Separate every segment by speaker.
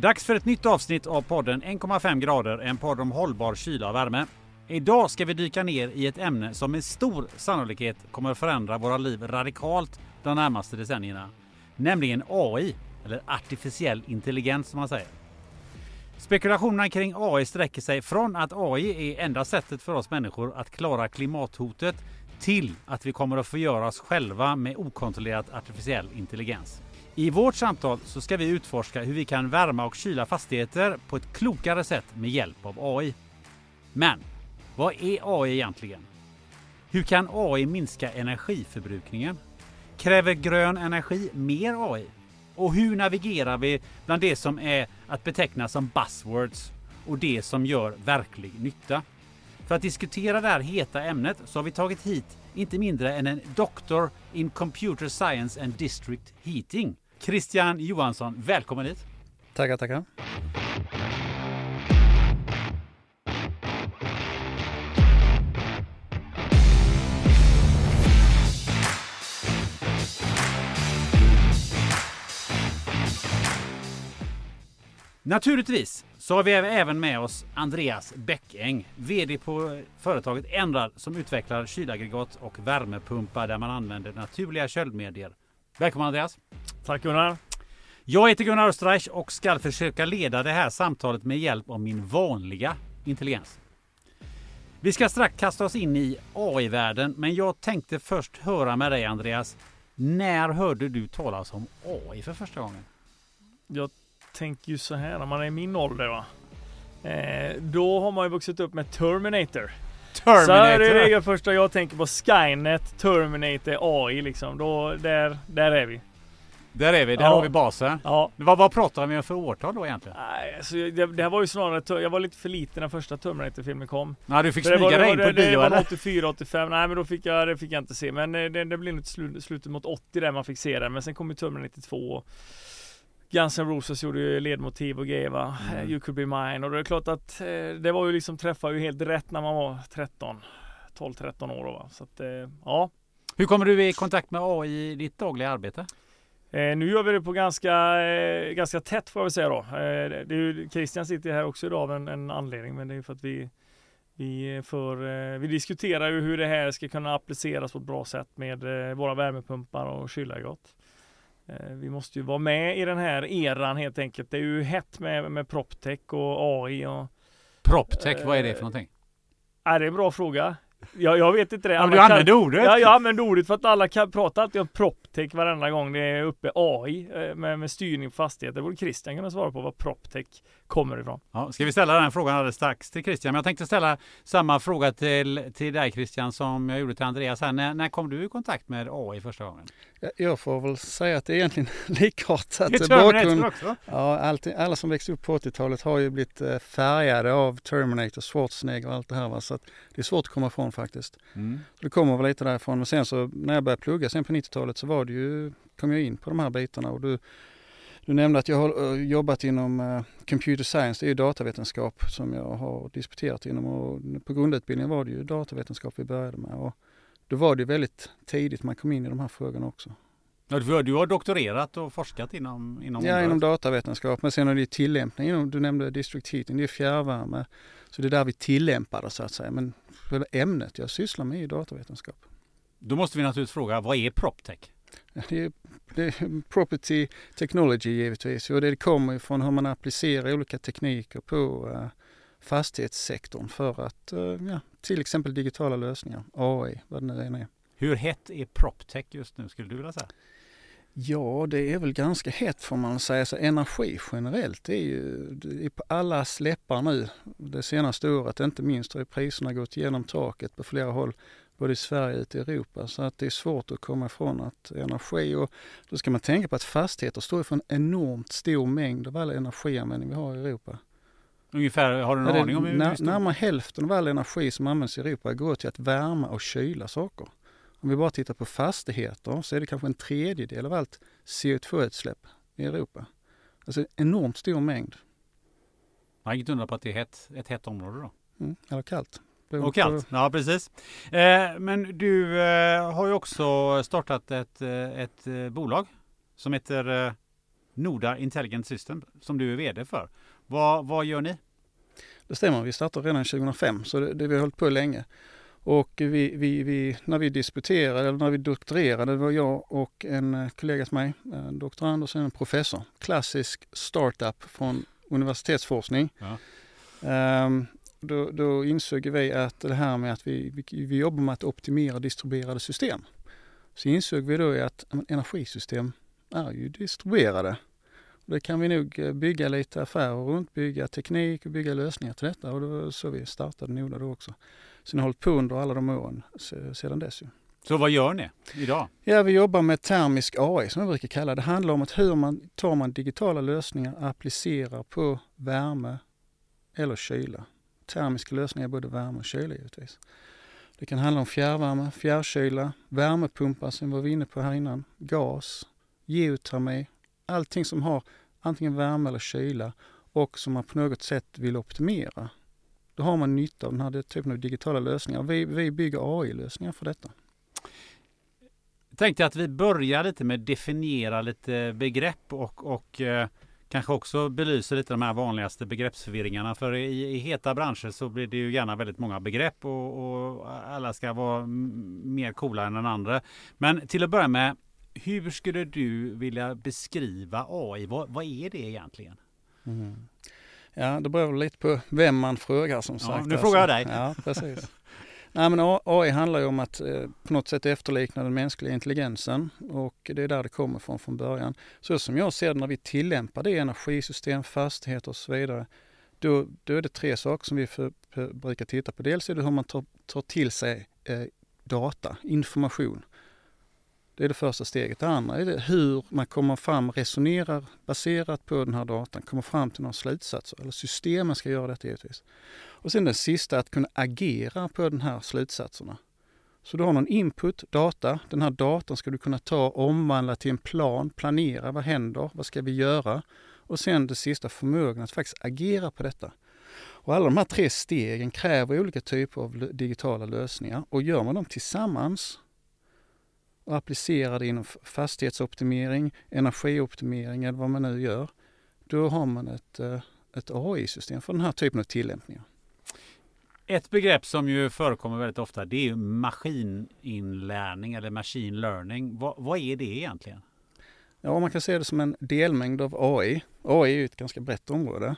Speaker 1: Dags för ett nytt avsnitt av podden 1,5 grader, en podd om hållbar kyla och värme. Idag ska vi dyka ner i ett ämne som med stor sannolikhet kommer att förändra våra liv radikalt de närmaste decennierna. Nämligen AI, eller artificiell intelligens som man säger. Spekulationerna kring AI sträcker sig från att AI är enda sättet för oss människor att klara klimathotet till att vi kommer att förgöra oss själva med okontrollerat artificiell intelligens. I vårt samtal så ska vi utforska hur vi kan värma och kyla fastigheter på ett klokare sätt med hjälp av AI. Men vad är AI egentligen? Hur kan AI minska energiförbrukningen? Kräver grön energi mer AI? Och hur navigerar vi bland det som är att beteckna som buzzwords och det som gör verklig nytta? För att diskutera det här heta ämnet så har vi tagit hit inte mindre än en doktor in Computer Science and District Heating. Christian Johansson, välkommen hit!
Speaker 2: Tackar, tackar!
Speaker 1: Naturligtvis så har vi även med oss Andreas Bäckäng, VD på företaget Enrad som utvecklar kylaggregat och värmepumpar där man använder naturliga köldmedier. Välkommen Andreas!
Speaker 3: Tack Gunnar!
Speaker 1: Jag heter Gunnar Österreich och ska försöka leda det här samtalet med hjälp av min vanliga intelligens. Vi ska strax kasta oss in i AI-världen, men jag tänkte först höra med dig Andreas. När hörde du talas om AI för första gången?
Speaker 3: Jag tänker ju så här, när man är i min ålder va. Eh, då har man ju vuxit upp med Terminator.
Speaker 1: Terminator?
Speaker 3: Så är det det första jag tänker på. Skynet, Terminator, AI liksom. Då, där, där är vi.
Speaker 1: Där är vi, där
Speaker 3: Ja.
Speaker 1: har vi basen.
Speaker 3: Ja.
Speaker 1: Vad, vad pratar vi om för årtal då egentligen?
Speaker 3: Nej, alltså, det, det här var ju snarare, jag var lite för liten när första Terminator-filmen kom.
Speaker 1: Ja, du fick
Speaker 3: För det
Speaker 1: smyga
Speaker 3: var,
Speaker 1: dig in
Speaker 3: det,
Speaker 1: på
Speaker 3: det
Speaker 1: bio
Speaker 3: var
Speaker 1: eller?
Speaker 3: 84, 85. Nej men då fick jag, det fick jag inte se. Men eh, det, det blev nog slu, slutet mot 80 där man fick se den. Men sen kom ju Terminator 2. Och Guns N' Roses gjorde ju ledmotiv och grejer va.
Speaker 1: Mm.
Speaker 3: You could be mine. Och det är klart att eh, det var ju liksom träffade ju helt rätt när man var 13. 12-13 år då va. Så att eh, ja.
Speaker 1: Hur kommer du i kontakt med AI i ditt dagliga arbete?
Speaker 3: Eh, nu gör vi det på ganska, eh, ganska tätt får jag väl säga då. Eh, det är ju, Christian sitter här också idag av en, en anledning men det är för att vi vi, för, eh, vi diskuterar ju hur det här ska kunna appliceras på ett bra sätt med våra värmepumpar och kylaggregat. Eh, vi måste ju vara med i den här eran helt enkelt. Det är ju hett med, med PropTech och AI och...
Speaker 1: Proptech, vad är det för någonting?
Speaker 3: Är det är en bra fråga. Jag, jag vet inte det.
Speaker 1: Ja, du använder ordet.
Speaker 3: Ja, jag använder ordet för att alla kan prata alltid om PropTech varenda gång det är uppe AI eh, med, med styrning på fastigheter. Det borde Christian kunna svara på var PropTech kommer ifrån.
Speaker 1: Ja, ska vi ställa den frågan alldeles strax till Christian? Men jag tänkte ställa samma fråga till, till dig Christian som jag gjorde till Andreas. Här. När, när kom du i kontakt med AI första gången?
Speaker 2: Ja, Jag får väl säga att det är egentligen likartat.
Speaker 1: Det är Terminator
Speaker 2: Bakgrund,
Speaker 1: också.
Speaker 2: ja, alltid, alla som växte upp på 80-talet har ju blivit eh, färgade av Terminator, Schwarzenegger och allt det här. Va? Så att det är svårt att komma ifrån faktiskt.
Speaker 1: Mm.
Speaker 2: Det kommer väl lite därifrån. Men sen så när jag började plugga sen på 90-talet så var det ju, kom jag in på de här bitarna. Och du, du nämnde att jag har eh, jobbat inom eh, computer science, det är ju datavetenskap som jag har disputerat inom. Och på grundutbildningen var det ju datavetenskap vi började med. Och då var det ju väldigt tidigt man kom in i de här frågorna också.
Speaker 1: Ja, du, har- du har doktorerat och forskat inom, inom
Speaker 2: Ja, inom datavetenskap. Men sen är det tillämpning. Du nämnde district heating, det är fjärrvärme. Så det är där vi tillämpar det så att säga. Men ämnet jag sysslar med är datavetenskap.
Speaker 1: Då måste vi naturligtvis fråga, vad är Proptech?
Speaker 2: Det är, det är property technology givetvis. Och det kommer ju från hur man applicerar olika tekniker på eh, fastighetssektorn för att, eh, ja, till exempel digitala lösningar, AI, vad det nu än är.
Speaker 1: Hur hett är Proptech just nu skulle du vilja säga?
Speaker 2: Ja, det är väl ganska hett får man säga. Så energi generellt är ju det är på allas läppar nu det senaste året. Inte minst har priserna gått igenom taket på flera håll, både i Sverige och ute i Europa. Så att det är svårt att komma ifrån att energi och då ska man tänka på att fastigheter står för en enormt stor mängd av all energianvändning vi har i Europa.
Speaker 1: Ungefär, har du någon aning om hur
Speaker 2: när, närmare hälften av all energi som används i Europa går till att värma och kyla saker. Om vi bara tittar på fastigheter så är det kanske en tredjedel av allt CO2-utsläpp i Europa. Alltså en enormt stor mängd.
Speaker 1: Man inget undra på att det är hett, ett hett område då.
Speaker 2: Mm, eller kallt.
Speaker 1: Och kallt, ja precis. Eh, men du eh, har ju också startat ett, eh, ett eh, bolag som heter eh, Noda Intelligent System som du är VD för. Vad, vad gör ni?
Speaker 2: Det stämmer, vi startade redan 2005 så det, det vi har hållit på länge. Och vi, vi, vi, när vi disputerade, eller när vi doktorerade, det var jag och en eh, kollega till mig, en doktorand och sen en professor. Klassisk startup från universitetsforskning. Ja. Um, då, då insåg vi att det här med att vi, vi, vi jobbar med att optimera distribuerade system. Så insåg vi då att energisystem är ju distribuerade. Det kan vi nog eh, bygga lite affärer runt, bygga teknik och bygga lösningar till detta och det var så vi startade Noda då också. Så ni har hållit på under alla de åren sedan dess. Ju.
Speaker 1: Så vad gör ni idag?
Speaker 2: Ja, vi jobbar med termisk AI som jag brukar kalla det. Det handlar om att hur man tar man digitala lösningar och applicerar på värme eller kyla. Termiska lösningar både värme och kyla givetvis. Det kan handla om fjärrvärme, fjärrkyla, värmepumpar som vi var inne på här innan, gas, geotermi, allting som har antingen värme eller kyla och som man på något sätt vill optimera. Då har man nytta av den här typen av digitala lösningar. Vi, vi bygger AI-lösningar för detta.
Speaker 1: Jag tänkte att vi börjar lite med att definiera lite begrepp och, och eh, kanske också belyser lite de här vanligaste begreppsförvirringarna. För i, i heta branscher så blir det ju gärna väldigt många begrepp och, och alla ska vara mer coola än den andra. Men till att börja med, hur skulle du vilja beskriva AI? Vad, vad är det egentligen?
Speaker 2: Mm. Ja, det beror lite på vem man frågar som sagt. Ja,
Speaker 1: nu frågar jag dig.
Speaker 2: Ja, precis. Nej, men AI handlar ju om att eh, på något sätt efterlikna den mänskliga intelligensen och det är där det kommer från från början. Så som jag ser det när vi tillämpar det i energisystem, fastigheter och så vidare, då, då är det tre saker som vi för, för, brukar titta på. Dels är det hur man tar, tar till sig eh, data, information. Det är det första steget. Det andra är det hur man kommer fram, resonerar baserat på den här datan, kommer fram till några slutsatser. Eller systemen ska göra detta givetvis. Och sen det sista, att kunna agera på de här slutsatserna. Så du har någon input, data. Den här datan ska du kunna ta omvandla till en plan, planera. Vad händer? Vad ska vi göra? Och sen det sista, förmågan att faktiskt agera på detta. Och alla de här tre stegen kräver olika typer av digitala lösningar och gör man dem tillsammans och applicerar det inom fastighetsoptimering, energioptimering eller vad man nu gör, då har man ett, eh, ett AI-system för den här typen av tillämpningar.
Speaker 1: Ett begrepp som ju förekommer väldigt ofta det är ju maskininlärning eller machine learning. Vad, vad är det egentligen?
Speaker 2: Ja, man kan se det som en delmängd av AI. AI är ju ett ganska brett område.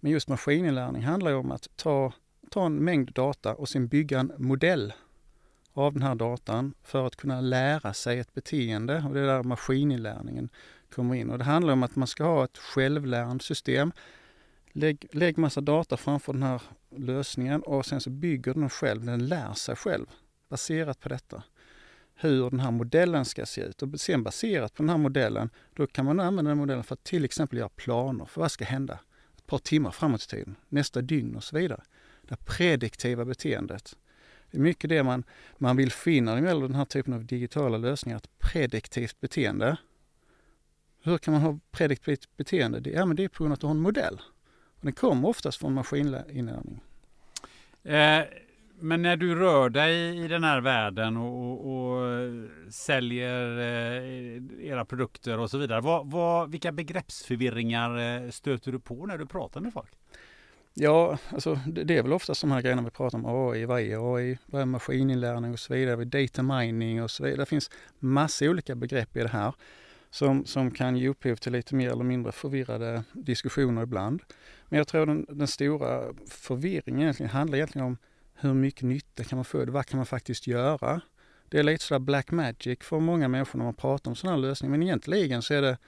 Speaker 2: Men just maskininlärning handlar ju om att ta, ta en mängd data och sen bygga en modell av den här datan för att kunna lära sig ett beteende och det är där maskininlärningen kommer in. Och det handlar om att man ska ha ett självlärande system. Lägg, lägg massa data framför den här lösningen och sen så bygger den själv, den lär sig själv baserat på detta. Hur den här modellen ska se ut och sen baserat på den här modellen, då kan man använda den modellen för att till exempel göra planer för vad ska hända ett par timmar framåt i tiden, nästa dygn och så vidare. Det prediktiva beteendet. Det är mycket det man, man vill finna när det gäller den här typen av digitala lösningar, ett prediktivt beteende. Hur kan man ha prediktivt beteende? Det, ja, men det är på grund av att du har en modell. Och den kommer oftast från maskininlärning.
Speaker 1: Eh, men när du rör dig i den här världen och, och, och säljer eh, era produkter och så vidare. Vad, vad, vilka begreppsförvirringar eh, stöter du på när du pratar med folk?
Speaker 2: Ja, alltså det, det är väl oftast de här grejerna vi pratar om AI, vad är AI, vad är maskininlärning och så vidare, data mining och så vidare. Det finns massa olika begrepp i det här som, som kan ge upphov till lite mer eller mindre förvirrade diskussioner ibland. Men jag tror den, den stora förvirringen egentligen handlar egentligen om hur mycket nytta kan man få, vad kan man faktiskt göra? Det är lite sådär black magic för många människor när man pratar om sådana här lösningar, men egentligen så är det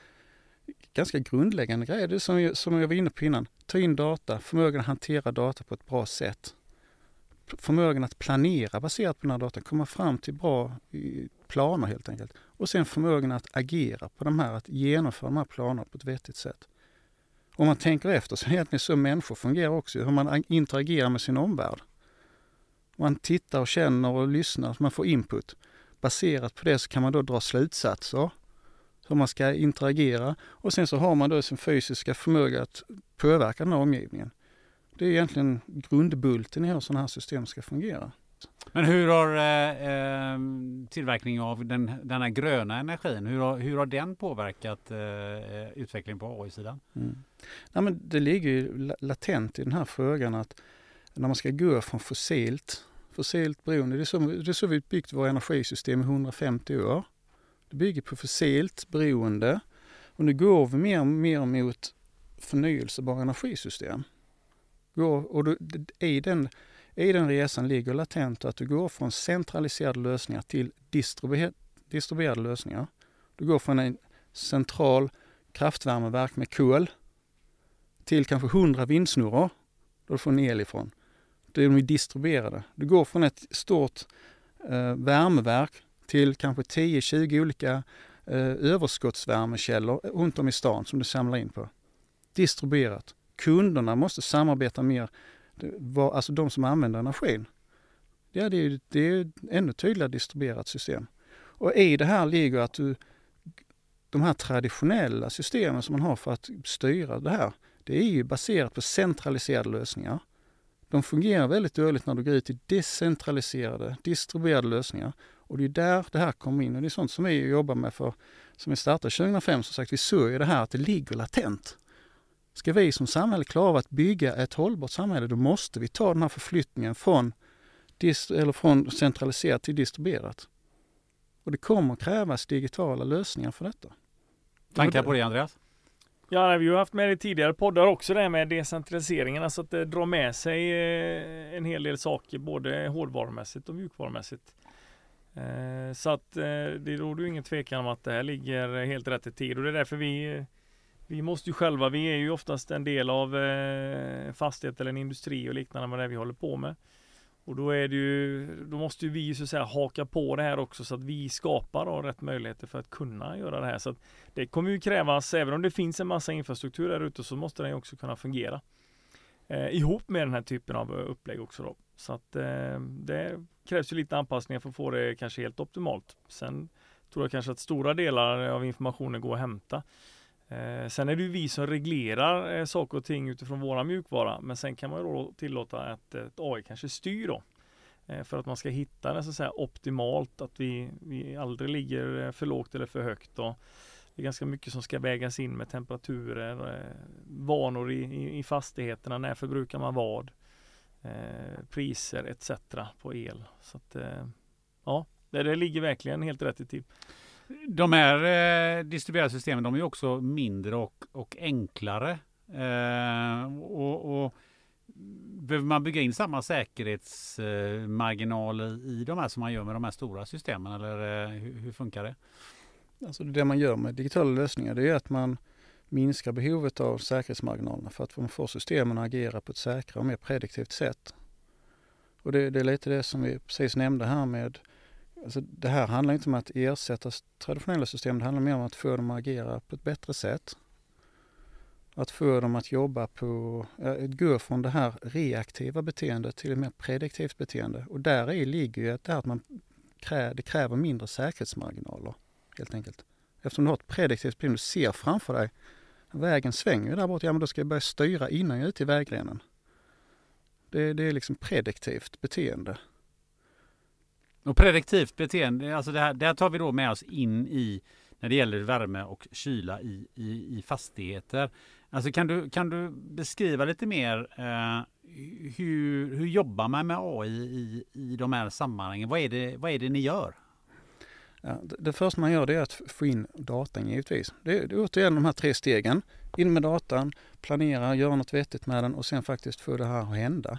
Speaker 2: ganska grundläggande grejer. Det är som, som jag var inne på innan. Ta in data, förmågan att hantera data på ett bra sätt. Förmågan att planera baserat på den här datan, komma fram till bra planer helt enkelt. Och sen förmågan att agera på de här, att genomföra de här planerna på ett vettigt sätt. Om man tänker efter så är det egentligen så människor fungerar också, hur man interagerar med sin omvärld. Man tittar och känner och lyssnar, man får input. Baserat på det så kan man då dra slutsatser hur man ska interagera och sen så har man då sin fysiska förmåga att påverka den här omgivningen. Det är egentligen grundbulten i hur sådana här system ska fungera.
Speaker 1: Men hur har eh, eh, tillverkning av den, den här gröna energin, hur har, hur har den påverkat eh, utvecklingen på AI-sidan? Mm.
Speaker 2: Men det ligger ju latent i den här frågan att när man ska gå från fossilt, fossilt beroende, det är så, det är så vi byggt våra energisystem i 150 år. Det bygger på fossilt beroende och nu går vi mer och mer mot förnyelsebara energisystem. Går, och då, i, den, I den resan ligger latent att du går från centraliserade lösningar till distribuer, distribuerade lösningar. Du går från en central kraftvärmeverk med kol till kanske 100 vindsnurror, då du får en el ifrån. Då är de distribuerade. Du går från ett stort eh, värmeverk till kanske 10-20 olika eh, överskottsvärmekällor eh, runt om i stan som du samlar in på. Distribuerat. Kunderna måste samarbeta mer, alltså de som använder energin. Ja, det är, det är ännu tydligare distribuerat system. Och i det här ligger att du, de här traditionella systemen som man har för att styra det här, det är ju baserat på centraliserade lösningar. De fungerar väldigt dåligt när du går ut i decentraliserade, distribuerade lösningar. Och det är där det här kommer in och det är sånt som vi jobbar med för, som vi startade 2005, som sagt, vi såg ju det här att det ligger latent. Ska vi som samhälle klara av att bygga ett hållbart samhälle, då måste vi ta den här förflyttningen från, eller från centraliserat till distribuerat. Och det kommer krävas digitala lösningar för detta.
Speaker 1: Tankar på det Andreas?
Speaker 3: Ja, vi har haft med det i tidigare poddar också det här med decentraliseringen, alltså att det drar med sig eh, en hel del saker, både hårdvarumässigt och mjukvarumässigt. Eh, så att eh, det råder ju ingen tvekan om att det här ligger helt rätt i tid och det är därför vi vi måste ju själva, vi är ju oftast en del av eh, fastighet eller en industri och liknande med det vi håller på med. Och då är det ju, då måste ju vi så att säga haka på det här också så att vi skapar då rätt möjligheter för att kunna göra det här. Så att det kommer ju krävas, även om det finns en massa infrastruktur där ute så måste den ju också kunna fungera. Eh, ihop med den här typen av upplägg också då. Så att eh, det krävs ju lite anpassningar för att få det kanske helt optimalt. Sen tror jag kanske att stora delar av informationen går att hämta. Eh, sen är det ju vi som reglerar eh, saker och ting utifrån våra mjukvara. Men sen kan man ju då tillåta att ett AI kanske styr då. Eh, för att man ska hitta det så att säga optimalt, att vi, vi aldrig ligger eh, för lågt eller för högt. Då. det är ganska mycket som ska vägas in med temperaturer, eh, vanor i, i, i fastigheterna, när förbrukar man vad, eh, priser etc. på el. Så att, ja, det, det ligger verkligen helt rätt i tid.
Speaker 1: De här eh, distribuerade systemen de är också mindre och, och enklare. Eh, och, och, Behöver man bygga in samma säkerhetsmarginal i de här som man gör med de här stora systemen eller eh, hur, hur, funkar det?
Speaker 2: Alltså det man gör med digitala lösningar det är att man minskar behovet av säkerhetsmarginalerna för att man får systemen att agera på ett säkrare och mer prediktivt sätt. Och det, det är lite det som vi precis nämnde här med Alltså det här handlar inte om att ersätta traditionella system, det handlar mer om att få dem att agera på ett bättre sätt. Att få dem att jobba på, att gå från det här reaktiva beteendet till ett mer prediktivt beteende. Och där i ligger ju det här att man krä, det kräver mindre säkerhetsmarginaler helt enkelt. Eftersom du har ett prediktivt beteende, du ser framför dig, vägen svänger där borta, ja men då ska jag börja styra innan jag är ute i vägrenen. Det, det är liksom prediktivt beteende.
Speaker 1: Och prediktivt beteende, alltså det här, det här tar vi då med oss in i när det gäller värme och kyla i, i, i fastigheter. Alltså kan du, kan du beskriva lite mer eh, hur, hur jobbar man med AI i, i de här sammanhangen? Vad är det, vad är det ni gör?
Speaker 2: Ja, det, det första man gör det är att få in datan givetvis. Det, det är återigen de här tre stegen. In med datan, planera, göra något vettigt med den och sen faktiskt få det här att hända.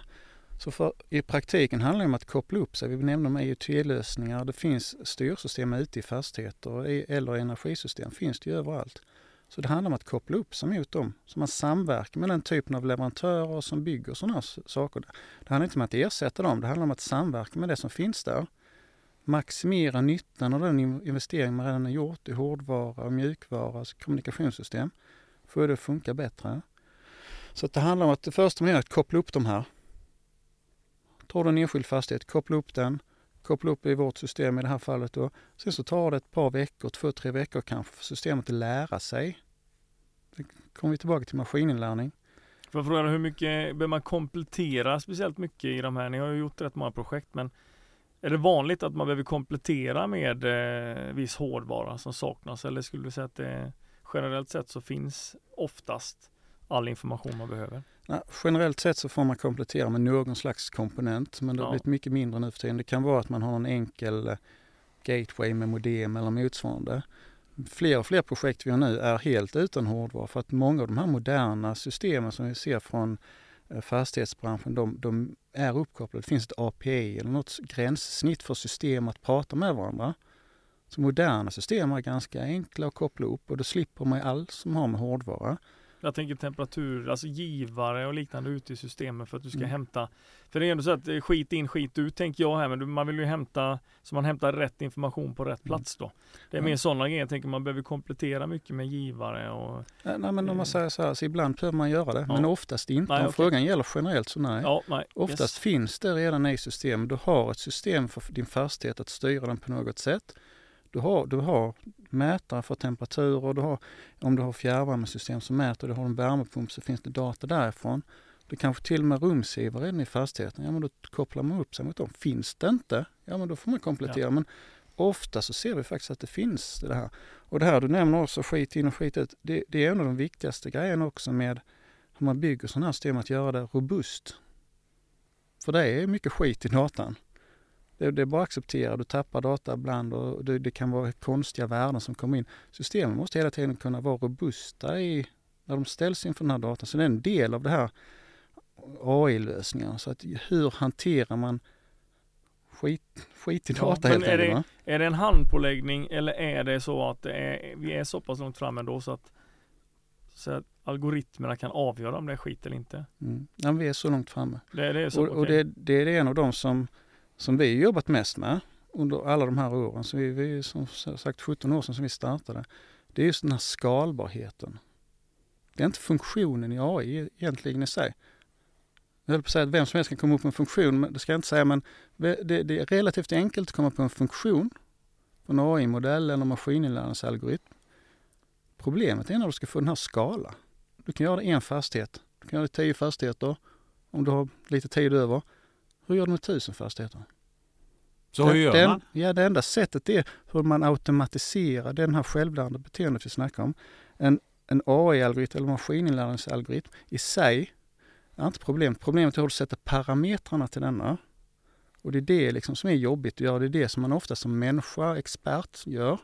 Speaker 2: Så för, i praktiken handlar det om att koppla upp sig. Vi nämnde om IoT-lösningar. Det finns styrsystem ute i fastigheter eller energisystem finns det ju överallt. Så det handlar om att koppla upp sig mot dem. Så man samverkar med den typen av leverantörer som bygger sådana här saker. Det handlar inte om att ersätta dem, det handlar om att samverka med det som finns där. Maximera nyttan av den investering man redan har gjort i hårdvara och mjukvara, alltså kommunikationssystem. Få det att funka bättre. Så det handlar om att det första man gör är att koppla upp de här tar du en enskild fastighet, koppla upp den, koppla upp i vårt system i det här fallet då. Sen så tar det ett par veckor, två, tre veckor kanske för systemet att lära sig. Då kommer vi tillbaka till maskininlärning.
Speaker 3: Får jag fråga hur mycket behöver man komplettera speciellt mycket i de här? Ni har ju gjort rätt många projekt men är det vanligt att man behöver komplettera med eh, viss hårdvara som saknas eller skulle du säga att det generellt sett så finns oftast all information man behöver?
Speaker 2: Ja, generellt sett så får man komplettera med någon slags komponent men det har
Speaker 3: Ja.
Speaker 2: blivit mycket mindre nu för tiden. Det kan vara att man har en enkel eh, gateway med modem eller motsvarande. Fler och fler projekt vi har nu är helt utan hårdvara för att många av de här moderna systemen som vi ser från Eh, fastighetsbranschen, de, de är uppkopplade. Det finns ett API eller något gränssnitt för system att prata med varandra. Så moderna system är ganska enkla att koppla upp och då slipper man allt som har med hårdvara.
Speaker 3: Jag tänker temperatur, alltså givare och liknande ute i systemet för att du ska
Speaker 2: Mm.
Speaker 3: hämta. För det är ändå så att eh, skit in, skit ut tänker jag här, men man vill ju hämta så man hämtar rätt information på rätt
Speaker 2: Mm.
Speaker 3: plats då. Det är mer sådana grejer. Jag tänker man behöver komplettera mycket med givare och
Speaker 2: Ja, Nej, men om
Speaker 3: Eh.
Speaker 2: man säger så här, så ibland behöver man göra det, men
Speaker 3: Ja.
Speaker 2: oftast inte.
Speaker 3: Nej,
Speaker 2: Om
Speaker 3: okej.
Speaker 2: frågan gäller generellt så nej.
Speaker 3: ja, nej.
Speaker 2: Oftast
Speaker 3: yes.
Speaker 2: finns det redan i systemet. Du har ett system för din fastighet att styra den på något sätt. Du har, du har mätare för temperatur du har, om du har fjärrvärmesystem som mäter, du har en värmepump så finns det data därifrån. Du kanske till och med rumsgivare redan i fastigheten, ja men då kopplar man upp sig mot dem. Finns det inte, ja men då får man komplettera. Men ofta så ser vi faktiskt att det finns det här. Och det här du nämner också, skit in och skit ut, det, det är en av de viktigaste grejerna också med hur man bygger sådana här system, att göra det robust. För det är mycket skit i datan. Det, det är bara att acceptera, du tappar data ibland och det, det kan vara konstiga värden som kommer in. Systemen måste hela tiden kunna vara robusta i, när de ställs inför den här datan. Så det är en del av det här AI-lösningar. Så att hur hanterar man skit, skit i
Speaker 3: Ja,
Speaker 2: data
Speaker 3: men
Speaker 2: helt
Speaker 3: är det-
Speaker 2: enkelt? va?
Speaker 3: Är det en handpåläggning eller är det så att det är, vi är så pass långt fram ändå så att, så att algoritmerna kan avgöra om det är skit eller inte?
Speaker 2: Mm. Ja, vi är så långt framme.
Speaker 3: Det, det är så,
Speaker 2: Och, och
Speaker 3: okej.
Speaker 2: det, det är en av de som, som vi jobbat mest med under alla de här åren. Så vi, vi som sagt 17 år sedan som vi startade. Det är just den här skalbarheten. Det är inte funktionen i AI egentligen i sig. Jag höll på att säga att vem som helst kan komma upp med en funktion, men det ska jag inte säga, men det, det är relativt enkelt att komma på en funktion på en AI-modell eller maskininlärningsalgoritm. Problemet är när du ska få den här skala. Du kan göra det i en fastighet, du kan göra det i tio fastigheter, om du har lite tid över. Hur gör du med tusen fastigheter?
Speaker 1: Så hur gör
Speaker 2: den,
Speaker 1: man?
Speaker 2: Ja, det enda sättet är hur man automatiserar den här självlärande beteendet vi snackar om. En, en AI-algoritm eller maskininlärningsalgoritm i sig är inte problemet. Problemet är hur du sätter parametrarna till denna. Och det är det liksom som är jobbigt att göra. Det är det som man ofta som människa, expert, gör.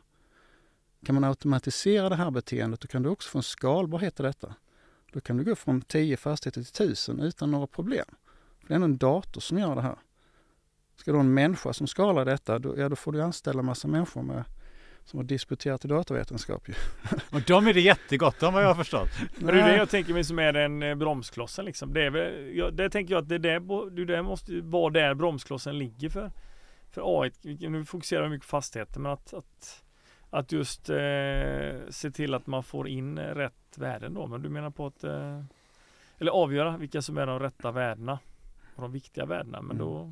Speaker 2: Kan man automatisera det här beteendet då kan du också få en skalbarhet i detta. Då kan du gå från 10 fastigheter till 1000 utan några problem. För det är ändå en dator som gör det här. Ska du ha en människa som skalar detta, då, ja, då får du anställa massa människor med, som har disputerat i datavetenskap. Ju.
Speaker 1: Och de är det jättegott om vad jag har förstått.
Speaker 3: Men det är det jag tänker mig som är den eh, bromsklossen liksom. Det är väl, jag, det tänker jag att det, där, det där måste ju vara där bromsklossen ligger för, för AI. Nu fokuserar vi mycket på fastigheter men att, att, att just eh, se till att man får in eh, rätt värden då. Men du menar på att eh, eller avgöra vilka som är de rätta värdena och de viktiga värdena. Men
Speaker 2: Mm.
Speaker 3: då,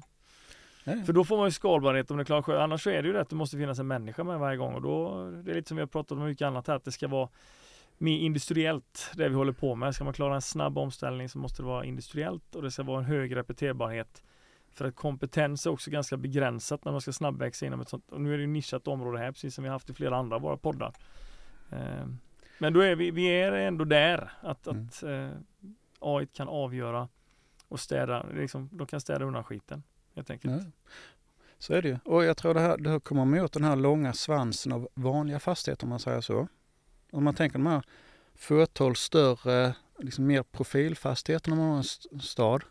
Speaker 3: för då får man ju skalbarhet om det klarar själv. Annars så är det ju det att det måste finnas en människa med varje gång och då det är lite som vi har pratat om mycket annat här att det ska vara mer industriellt det vi håller på med. Ska man klara en snabb omställning så måste det vara industriellt och det ska vara en hög repeterbarhet. För att kompetens är också ganska begränsat när man ska snabbväxa inom ett sånt. Och nu är det ju nischat område här precis som vi har haft i flera andra av våra poddar. Eh, Men då är vi, vi är ändå där att,
Speaker 2: Mm.
Speaker 3: att eh, AI kan avgöra och städa, liksom, de kan städa undan skiten helt enkelt.
Speaker 2: Ja. Så är det ju. Och jag tror det här, det här kommer mot den här långa svansen av vanliga fastigheter om man säger så. Om man tänker de här fåtal större, liksom mer profilfastigheter när man har en stad.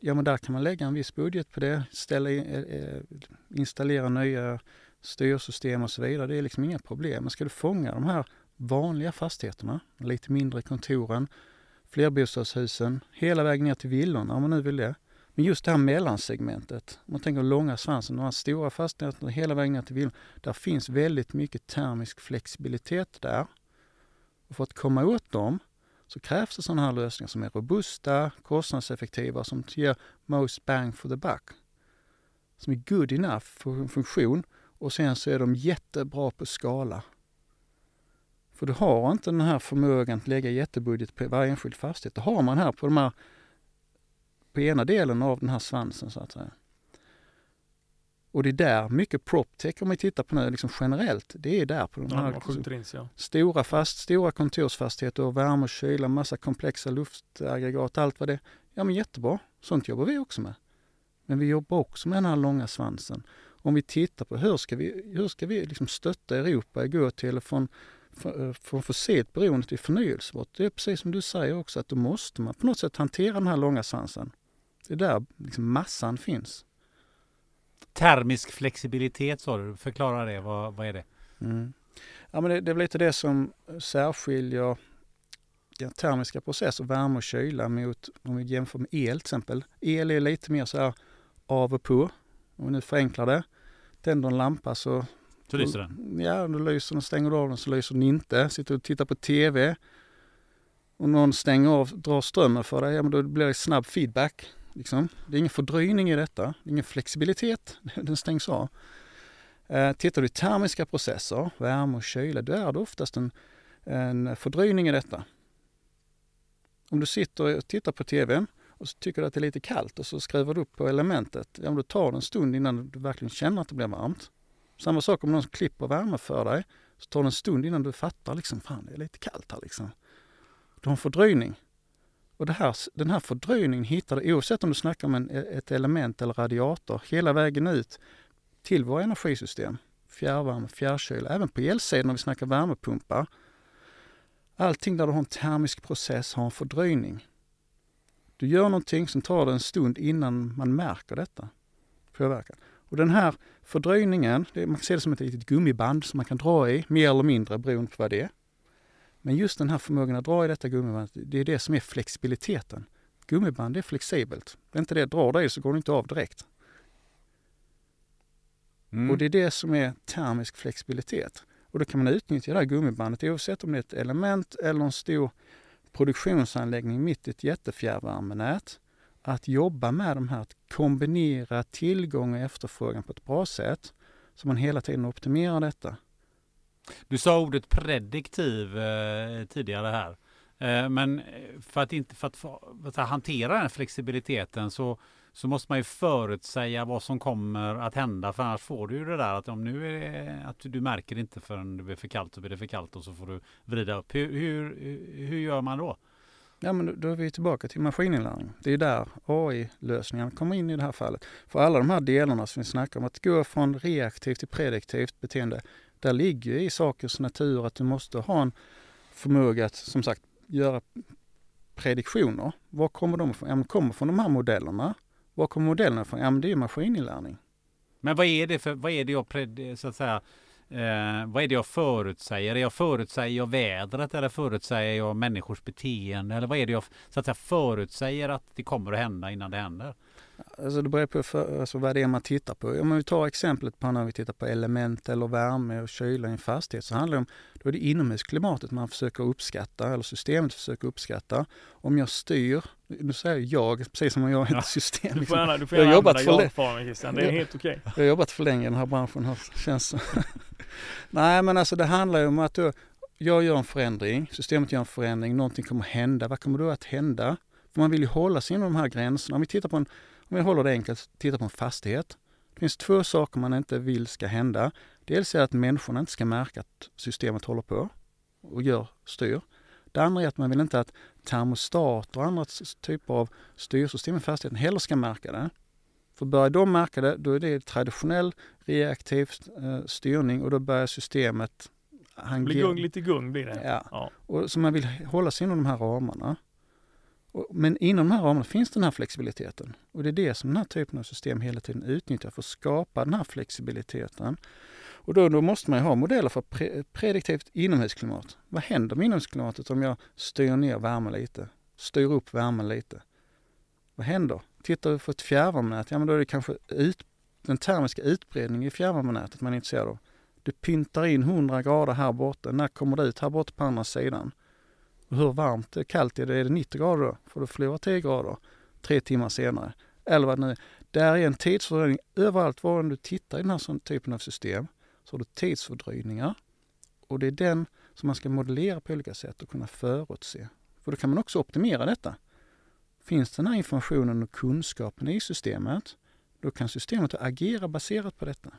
Speaker 2: Ja men där kan man lägga en viss budget på det, ställa in, eh, eh, installera nya styrsystem och så vidare. Det är liksom inga problem. Men ska du fånga de här vanliga fastigheterna, lite mindre kontoren, flerbostadshusen, hela vägen ner till villorna om man nu vill det. Men just det här mellansegmentet, om man tänker långa svansen, de här stora fastigheterna hela vägen ner till villorna. Där finns väldigt mycket termisk flexibilitet där. Och för att komma åt dem så krävs det sådana här lösningar som är robusta, kostnadseffektiva, som ger most bang for the buck. Som är good enough för en funktion och sen så är de jättebra på skala. För du har inte den här förmågan att lägga jättebudget på varje enskild fastighet. Det har man här på de här på ena delen av den här svansen så att säga. Och det är där mycket proptech, om vi tittar på nu liksom generellt, det är där på de
Speaker 3: Ja,
Speaker 2: här
Speaker 3: skjuter in ja.
Speaker 2: stora, fast, stora kontorsfastigheter och värme och kyla, massa komplexa luftaggregat, allt vad det är. Ja men jättebra, sånt jobbar vi också med. Men vi jobbar också med den här långa svansen. Om vi tittar på hur ska vi, hur ska vi liksom stötta Europa gå till från, från, från fossilt beroende till förnyelsebart. Det är precis som du säger också att då måste man på något sätt hantera den här långa svansen. Det är där liksom massan finns.
Speaker 1: Termisk flexibilitet sa du. Förklara det. Vad, vad är det?
Speaker 2: Mm. Ja, men det, det är väl lite det som särskiljer ja, termiska processer, värme och kyla mot, om vi jämför med el till exempel. El är lite mer så här av och på. Om vi nu förenklar det. Tänder en lampa så,
Speaker 1: Så lyser den.
Speaker 2: ja, då lyser den, stänger du av den så lyser den inte. Sitter och tittar på TV och någon stänger av, drar strömmen för dig, ja men då blir det snabb feedback. Liksom. Det är ingen fördröjning i detta, det är ingen flexibilitet, den stängs av. Eh, tittar du i termiska processer, värme och kyla, då är det oftast en, en fördröjning i detta. Om du sitter och tittar på TV och så tycker du att det är lite kallt och så skruvar du upp på elementet, ja men då tar det en stund innan du verkligen känner att det blir varmt. Samma sak om någon klipper värme för dig, så tar det en stund innan du fattar liksom, fan det är lite kallt här liksom. Du har en fördröjning. Och det här, den här fördröjningen hittar du oavsett om du snackar om en, e, ett element eller radiator, hela vägen ut till våra energisystem. Fjärrvärme, fjärrkyla, även på elsidan när vi snackar värmepumpar. Allting där du har en termisk process har en fördröjning. Du gör någonting, som tar det en stund innan man märker detta. Påverkan. Och den här fördröjningen, det, man kan se det som ett litet gummiband som man kan dra i, mer eller mindre beroende på vad det är. Men just den här förmågan att dra i detta gummiband, det är det som är flexibiliteten. Gummiband är flexibelt. Det är inte det, drar i så går det inte av direkt.
Speaker 1: Mm.
Speaker 2: Och det är det som är termisk flexibilitet. Och då kan man utnyttja det här gummibandet oavsett om det är ett element eller en stor produktionsanläggning mitt i ett jättefjärrvärmenät. Att jobba med de här, att kombinera tillgång och efterfrågan på ett bra sätt så man hela tiden optimerar detta.
Speaker 1: Du sa ordet prediktiv eh, tidigare här. Eh, men eh, för att, inte, för att, för att hantera den här flexibiliteten så, så måste man ju förutsäga vad som kommer att hända. För annars får du ju det där att om nu är det, att du märker inte förrän det blir för kallt så blir det för kallt och så får du vrida upp. Hur, hur, hur gör man då?
Speaker 2: Ja, men då- är vi tillbaka till maskininlärning. Det är där AI-lösningarna kommer in i det här fallet. För alla de här delarna som vi snackar om, att gå från reaktivt till prediktivt beteende, där ligger ju i sakens natur att du måste ha en förmåga att, som sagt, göra prediktioner. Var kommer de ifrån? Ja, de kommer från de här modellerna. Var kommer modellerna ifrån? Ja, men det är ju maskininlärning.
Speaker 1: Men vad är det för, vad är det jag pred, så att säga, eh, vad är det jag förutsäger? Är jag förutsäger jag vädret eller förutsäger jag människors beteende? Eller vad är det jag så att säga, förutsäger att det kommer att hända innan det händer?
Speaker 2: Alltså det beror på för, alltså vad det är man tittar på. Om vi tar exemplet på när vi tittar på element eller värme och kyla i en fastighet så handlar det om, då är det inomhusklimatet man försöker uppskatta, eller systemet försöker uppskatta. Om jag styr, nu säger jag precis som om jag är
Speaker 1: Ja.
Speaker 2: ett system.
Speaker 3: Du får
Speaker 2: Liksom.
Speaker 3: gärna, du får
Speaker 2: Jag har
Speaker 3: gärna
Speaker 2: jobbat för
Speaker 3: Christian, det är helt okej.
Speaker 2: Jag har jobbat för länge i den här branschen. Här känns så. Nej men alltså det handlar ju om att då, jag gör en förändring, systemet gör en förändring, någonting kommer hända. Vad kommer då att hända? För man vill ju hålla sig inom de här gränserna. Om vi tittar på en, om jag håller det enkelt, tittar på en fastighet. Det finns två saker man inte vill ska hända. Dels är att människorna inte ska märka att systemet håller på och gör, styr. Det andra är att man vill inte att termostater och andra typer av styrsystem i fastigheten heller ska märka det. För börjar de märka det, då är det traditionell reaktiv eh, styrning och då börjar systemet
Speaker 3: Det blir lite gung blir det.
Speaker 2: Ja.
Speaker 3: Ja.
Speaker 2: Och så man vill hålla sig inom de här ramarna. Och, men inom de här ramarna finns den här flexibiliteten. Och det är det som den här typen av system hela tiden utnyttjar för att skapa den här flexibiliteten. Och då, då måste man ju ha modeller för pre, prediktivt inomhusklimat. Vad händer med inomhusklimatet om jag styr ner värmen lite? Styr upp värmen lite? Vad händer? Tittar vi på ett fjärrvärmenät, ja men då är det kanske ut, den termiska utbredningen i fjärrvärmenätet man är intresserad av. Du pyntar in 100 grader här borta. När kommer det ut här borta på andra sidan? Och hur varmt kallt är det? Är det 90 grader då? Får du förlora 10 grader tre timmar senare. Eller vad det nu är. Där är en tidsfördröjning överallt var du tittar i den här typen av system. Så har du tidsfördröjningar. Och det är den som man ska modellera på olika sätt och kunna förutse. För då kan man också optimera detta. Finns den här informationen och kunskapen i systemet, Då kan systemet agera baserat på detta.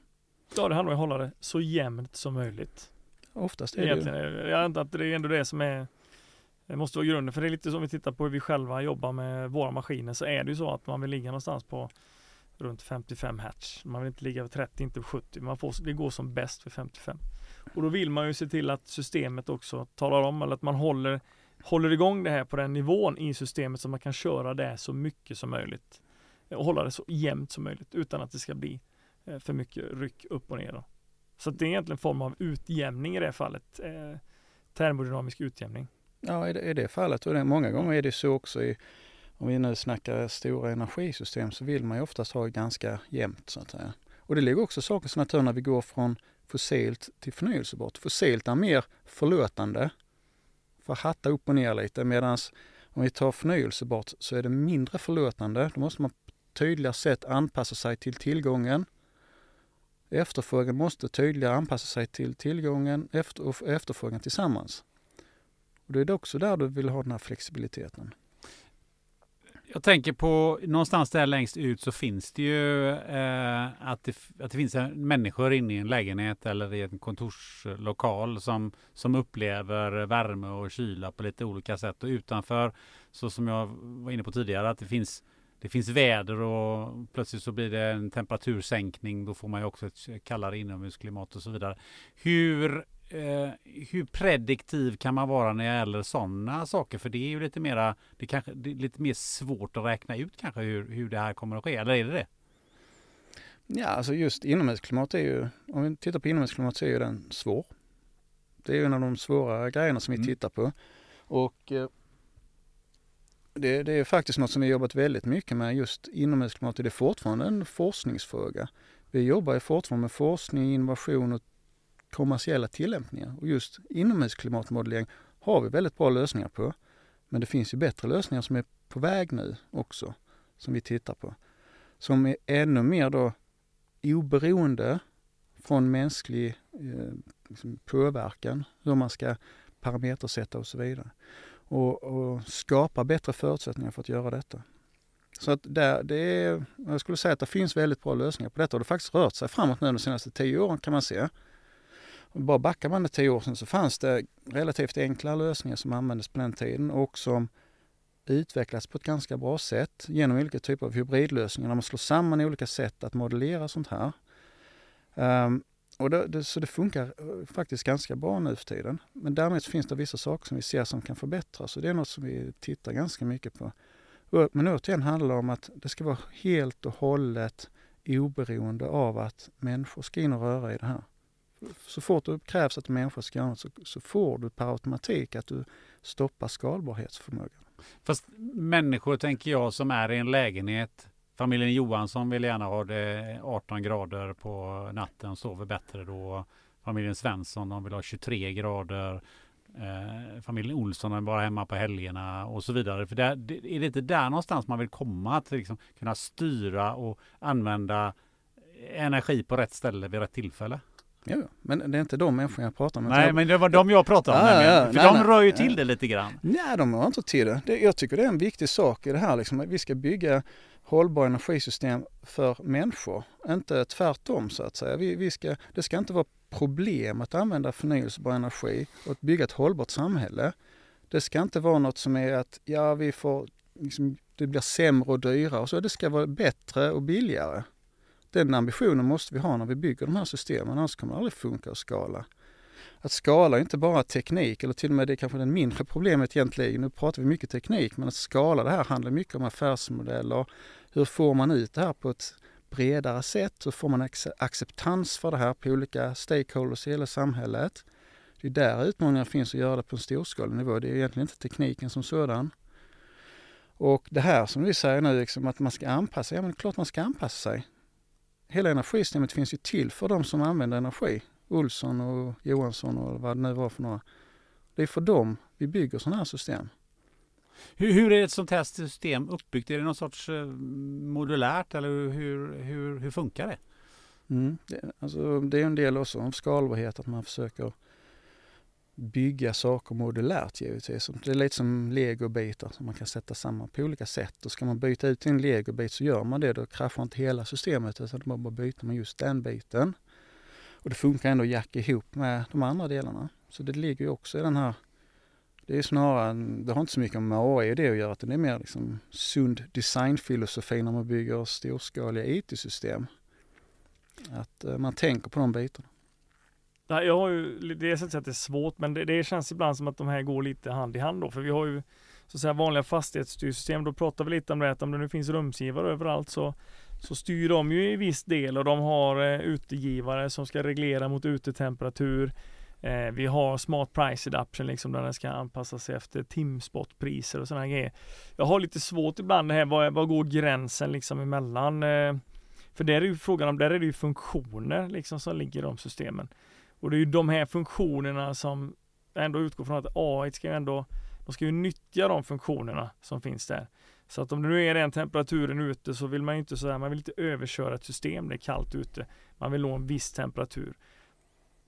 Speaker 3: Ja, det handlar om att hålla det så jämnt som möjligt.
Speaker 2: Oftast är
Speaker 3: Egentligen
Speaker 2: det
Speaker 3: det, jag antar att det är ändå det som är det måste vara grunden, för det är lite som vi tittar på hur vi själva jobbar med våra maskiner så är det ju så att man vill ligga någonstans på runt 55 hertz. Man vill inte ligga vid 30, inte 70. Man får, det går som bäst för 55. Och då vill man ju se till att systemet också talar om, eller att man håller, håller igång det här på den nivån i systemet så man kan köra det så mycket som möjligt. Och hålla det så jämnt som möjligt utan att det ska bli eh, för mycket ryck upp och ner. Då. Så det är egentligen en form av utjämning i det fallet. Eh, termodynamisk utjämning.
Speaker 2: Ja, i det, i det fallet. Och det, många gånger är det så också i, om vi nu snackar stora energisystem så vill man ju oftast ha ganska jämnt så att säga. Och det ligger också sakens natur när vi går från fossilt till förnyelsebart. Fossilt är mer förlåtande, får hatta upp och ner lite, medan om vi tar förnyelsebart så är det mindre förlåtande. Då måste man på tydligare sätt anpassa sig till tillgången. Efterfrågan måste tydligare anpassa sig till tillgången efter, och efterfrågan tillsammans. Och det är också där du vill ha den här flexibiliteten.
Speaker 1: Jag tänker på någonstans där längst ut så finns det ju eh, att, det, att det finns människor inne i en lägenhet eller i en kontorslokal som, som upplever värme och kyla på lite olika sätt. Och utanför, så som jag var inne på tidigare, att det finns det finns väder och plötsligt så blir det en temperatursänkning. Då får man ju också ett kallare inomhusklimat och så vidare. Hur eh, hur prediktiv kan man vara när det gäller sådana saker? För det är ju lite mera, det kanske det är lite mer svårt att räkna ut kanske hur, hur det här kommer att ske, eller är det det?
Speaker 2: Ja, alltså just inomhusklimat är ju, om vi tittar på inomhusklimat så är ju den svår. Det är ju en av de svåra grejerna som vi mm. tittar på. Och eh, det, det, är faktiskt något som vi jobbat väldigt mycket med just inomhusklimat. Det är fortfarande en forskningsfråga. Vi jobbar ju fortfarande med forskning, innovation och kommersiella tillämpningar. Och just inomhusklimatmodellering har vi väldigt bra lösningar på. Men det finns ju bättre lösningar som är på väg nu också, som vi tittar på. Som är ännu mer då oberoende från mänsklig eh, liksom påverkan, hur man ska parametersätta och så vidare. Och, och skapa bättre förutsättningar för att göra detta. Så att där, det är, jag skulle säga att det finns väldigt bra lösningar på detta och det har faktiskt rört sig framåt nu de senaste tio åren kan man se. Bara backar man det tio år sedan så fanns det relativt enkla lösningar som användes på den tiden och som utvecklats på ett ganska bra sätt genom olika typer av hybridlösningar där man slår samman olika sätt att modellera sånt här. Um, och det, det, så det funkar eh, faktiskt ganska bra nu för tiden. Men därmed finns det vissa saker som vi ser som kan förbättras och det är något som vi tittar ganska mycket på. Men återigen handlar det om att det ska vara helt och hållet oberoende av att människor ska in och röra i det här så fort det krävs att en människa ska göra något så, så får du per automatik att du stoppar skalbarhetsförmågan.
Speaker 1: Fast människor tänker jag som är i en lägenhet. Familjen Johansson vill gärna ha det 18 grader på natten, sover bättre då. Familjen Svensson de vill ha 23 grader. Eh, familjen Olsson är bara hemma på helgerna och så vidare. För där, är det inte där någonstans man vill komma? Att liksom kunna styra och använda energi på rätt ställe vid rätt tillfälle?
Speaker 2: Jo, men det är inte de människorna jag pratar med.
Speaker 1: Nej, men det var de jag pratade om. Ja, för nej, de nej, rör ju till det lite grann.
Speaker 2: Nej, de rör inte till det. det. Jag tycker det är en viktig sak i det här. Liksom, vi ska bygga hållbara energisystem för människor, inte tvärtom så att säga. Vi, vi ska, det ska inte vara problem att använda förnyelsebar energi och att bygga ett hållbart samhälle. Det ska inte vara något som är att ja, vi får, liksom, det blir sämre och dyrare och så. Det ska vara bättre och billigare. Den ambitionen måste vi ha när vi bygger de här systemen, annars kommer det aldrig funka att skala. Att skala är inte bara teknik, eller till och med det är kanske det mindre problemet egentligen. Nu pratar vi mycket teknik, men att skala det här handlar mycket om affärsmodeller. Hur får man ut det här på ett bredare sätt? Hur får man acceptans för det här på olika stakeholders i hela samhället? Det är där utmaningarna finns att göra det på en storskalig nivå. Det är egentligen inte tekniken som sådan. Och det här som vi säger nu, liksom att man ska anpassa sig. Ja, men det är klart man ska anpassa sig hela energisystemet finns ju till för de som använder energi. Olsson och Johansson och vad det nu var för några. Det är för dem vi bygger sådana här system.
Speaker 1: Hur, hur, är ett sånt här system uppbyggt? Är det någon sorts eh, modulärt eller hur, hur, hur funkar det?
Speaker 2: Mm, det, alltså, det är en del också av skalbarhet att man försöker bygga saker modulärt givetvis. Det är lite som legobitar som man kan sätta samman på olika sätt. Och ska man byta ut en legobit så gör man det. Då kraschar inte hela systemet utan då bara byter man just den biten. Och det funkar ändå att jacka ihop med de andra delarna. Så det ligger ju också i den här det är snarare, det har inte så mycket med AI och det att göra, utan det är mer liksom sund designfilosofi när man bygger storskaliga IT-system. Att eh, man tänker på de bitarna.
Speaker 3: Jag har ju, det är så att det är svårt, men det, det, känns ibland som att de här går lite hand i hand då, för vi har ju så att säga vanliga fastighetsstyrsystem. Då pratar vi lite om det att om det nu finns rumsgivare överallt så, så styr de ju i viss del och de har eh, utegivare som ska reglera mot utetemperatur. Eh, vi har smart price adaption liksom där den ska anpassa sig efter timspotpriser och sådana grejer. Jag har lite svårt ibland det här, var, vad går gränsen liksom emellan? Eh, för där är ju frågan om, där är det ju funktioner liksom som ligger i de systemen. Och det är ju de här funktionerna som ändå utgår från att AI ska ju ändå, de ska ju nyttja de funktionerna som finns där. Så att om det nu är den temperaturen ute så vill man ju inte sådär, man vill inte överköra ett system, det är kallt ute. Man vill nå en viss temperatur.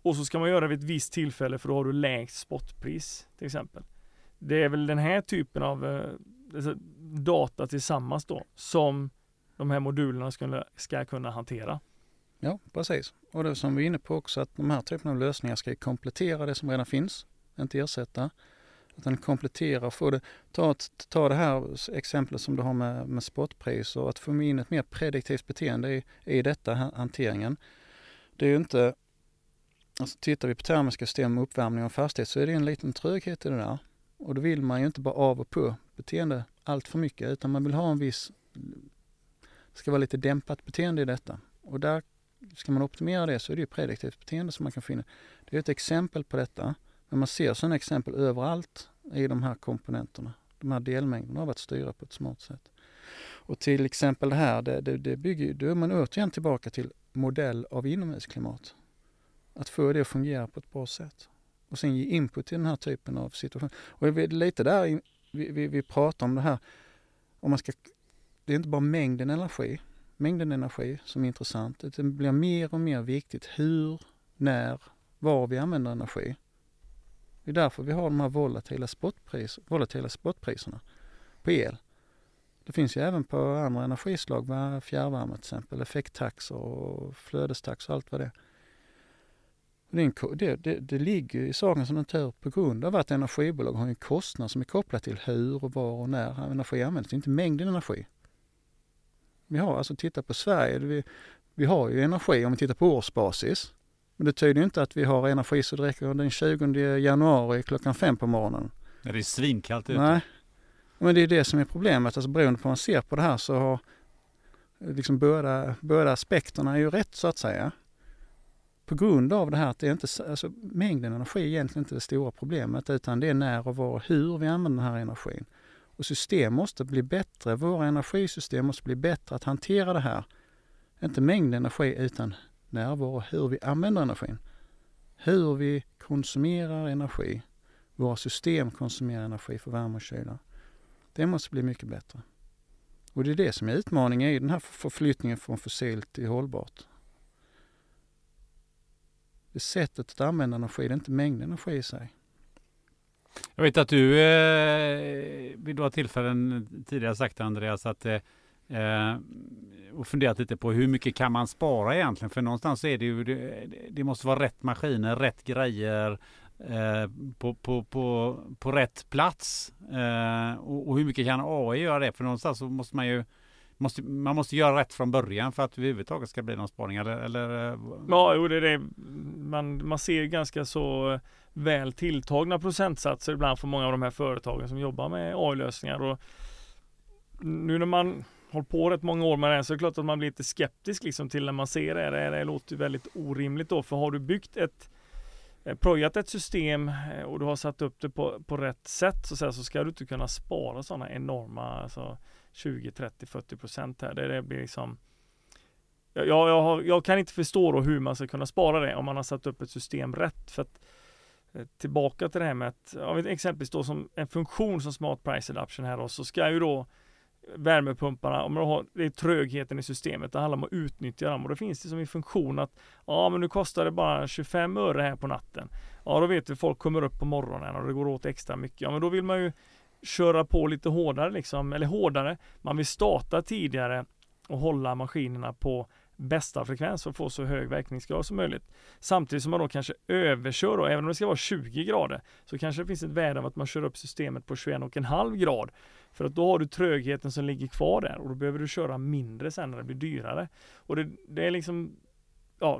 Speaker 3: Och så ska man göra det vid ett visst tillfälle för då har du lägst spotpris till exempel. Det är väl den här typen av eh, alltså, data tillsammans då som de här modulerna ska, ska kunna hantera.
Speaker 2: Ja, precis. Och det som vi är inne på också att de här typerna av lösningar ska komplettera det som redan finns, inte ersätta. Utan komplettera och få det, ta, ta det här exemplet som du har med, med spotpriser, att få in ett mer prediktivt beteende i, i detta hanteringen. Det är ju inte Alltså tittar vi på termiska system uppvärmning av fastighet så är det en liten tröghet i det där. Och då vill man ju inte bara av och på beteende allt för mycket utan man vill ha en viss, det ska vara lite dämpat beteende i detta. Och där ska man optimera det så är det ju prediktivt beteende som man kan finna. Det är ett exempel på detta. Men man ser sådana exempel överallt i de här komponenterna. De här delmängderna av att styra på ett smart sätt. Och till exempel det här, det, det, det bygger, då är man återigen tillbaka till modell av inomhusklimat. Att få det att fungera på ett bra sätt. Och sen ge input till den här typen av situation. Och det är lite där vi, vi, vi pratar om det här, om man ska, det är inte bara mängden energi, mängden energi som är intressant, det blir mer och mer viktigt hur, när, var vi använder energi. Det är därför vi har de här volatila, spotpris, volatila spotpriserna på el. Det finns ju även på andra energislag, fjärrvärme till exempel, effekttaxor och flödestaxor och allt vad det är. Det, det, det, det ligger i sakens natur på grund av att energibolag har en kostnad som är kopplad till hur och var och när energi används. Det är inte mängden energi. Vi har alltså, titta på Sverige, vi, vi har ju energi om vi tittar på årsbasis. Men det tyder inte att vi har energi så det räcker den 20 januari klockan fem på morgonen.
Speaker 1: Ja, det är svinkallt ute.
Speaker 2: Nej, men det är det som är problemet. Alltså beroende på hur man ser på det här så har liksom båda, båda aspekterna är ju rätt så att säga på grund av det här att det är inte, alltså, mängden energi är egentligen inte det stora problemet utan det är när och var och hur vi använder den här energin. Och system måste bli bättre, våra energisystem måste bli bättre att hantera det här. Inte mängden energi utan närvaro, hur vi använder energin. Hur vi konsumerar energi. Våra system konsumerar energi för värme och kyla. Det måste bli mycket bättre. Och det är det som är utmaningen i den här förflyttningen från fossilt till hållbart. Det är sättet att använda energi, det är inte mängden energi i sig.
Speaker 1: Jag vet att du eh, vid några tillfällen tidigare sagt Andreas att eh, eh, och funderat lite på hur mycket kan man spara egentligen? För någonstans är det ju, det, det måste vara rätt maskiner, rätt grejer eh, på, på, på, på rätt plats. Eh, och, och, hur mycket kan AI göra det? För någonstans så måste man ju Måste, man måste göra rätt från början för att det överhuvudtaget ska bli någon spaning eller? eller?
Speaker 3: Eh, ja, jo, det är det. Man, man ser ganska så eh, väl tilltagna procentsatser ibland för många av de här företagen som jobbar med AI-lösningar. Och nu när man hållit på rätt många år med det här så är det klart att man blir lite skeptisk liksom till när man ser det. Det, det låter väldigt orimligt då, för har du byggt ett eh, projat ett system eh, och du har satt upp det på, på rätt sätt så, så ska du inte kunna spara sådana enorma alltså, 20, 30, 40 procent här. Det, det blir liksom jag, jag, har, jag, kan inte förstå då hur man ska kunna spara det om man har satt upp ett system rätt. För att, Eh, tillbaka till det här med att, ja, exempelvis då som en funktion som Smart Price Adaption här då, så ska ju då värmepumparna, om man har, det är trögheten i systemet, det handlar om att utnyttja dem och då finns det som en funktion att ja men nu kostar det bara 25 öre här på natten. Ja då vet vi folk kommer upp på morgonen och det går åt extra mycket. Ja men då vill man ju köra på lite hårdare liksom, eller hårdare. Man vill starta tidigare och hålla maskinerna på bästa frekvens för att få så hög verkningsgrad som möjligt. Samtidigt som man då kanske överkör då, även om det ska vara 20 grader, så kanske det finns ett värde av att man kör upp systemet på 21,5 grad. För att då har du trögheten som ligger kvar där och då behöver du köra mindre sen när det blir dyrare. Och det, det är liksom Ja,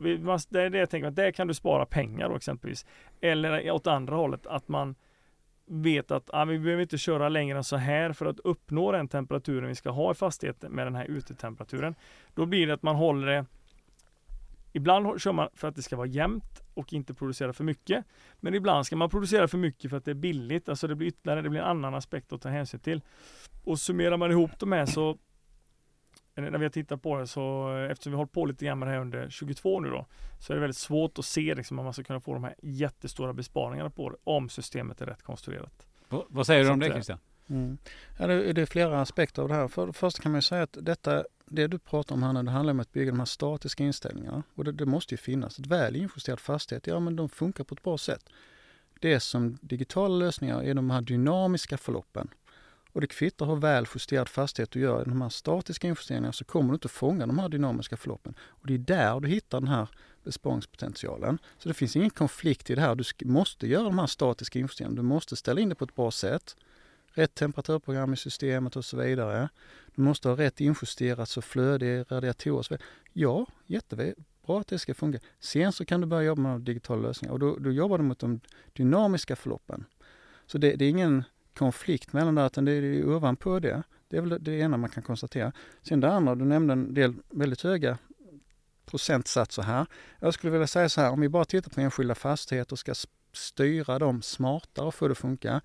Speaker 3: det är det jag tänker att där kan du spara pengar då exempelvis. Eller åt andra hållet att man vet att ah, vi behöver inte köra längre än så här för att uppnå den temperaturen vi ska ha i fastigheten med den här utetemperaturen. Då blir det att man håller det Ibland kör man för att det ska vara jämnt och inte producera för mycket. Men ibland ska man producera för mycket för att det är billigt. Alltså det blir ytterligare, det blir en annan aspekt att ta hänsyn till. Och summerar man ihop de här så när vi har tittat på det så eftersom vi har hållit på lite grann med det här under 22 nu då så är det väldigt svårt att se liksom om man ska kunna få de här jättestora besparingarna på det om systemet är rätt konstruerat.
Speaker 1: V vad säger du om det Christian? Mm.
Speaker 2: Ja, det, det är flera aspekter av det här. För, först kan man ju säga att detta, det du pratar om här nu, det handlar om att bygga de här statiska inställningarna. Och det, det måste ju finnas. Ett väl injusterad fastighet, ja men de funkar på ett bra sätt. Det som digitala lösningar är de här dynamiska förloppen. Och det kvittar hur väl justerad fastighet du gör i de här statiska investeringarna så kommer du inte fånga de här dynamiska förloppen. Och det är där du hittar den här besparingspotentialen. Så det finns ingen konflikt i det här. Du måste göra de här statiska investeringarna. Du måste ställa in det på ett bra sätt. Rätt temperaturprogram i systemet och så vidare. Du måste ha rätt injusterat så i radiatorer och så vidare. Ja, jättebra att det ska funka. Sen så kan du börja jobba med digitala lösningar och då, då jobbar du mot de dynamiska förloppen. Så det, det är ingen konflikt mellan det, utan det är ovanpå det. Det är väl det ena man kan konstatera. Sen det andra, du nämnde en del väldigt höga procentsatser här. Jag skulle vilja säga så här, om vi bara tittar på enskilda fastigheter och ska styra dem smartare och få det att funka.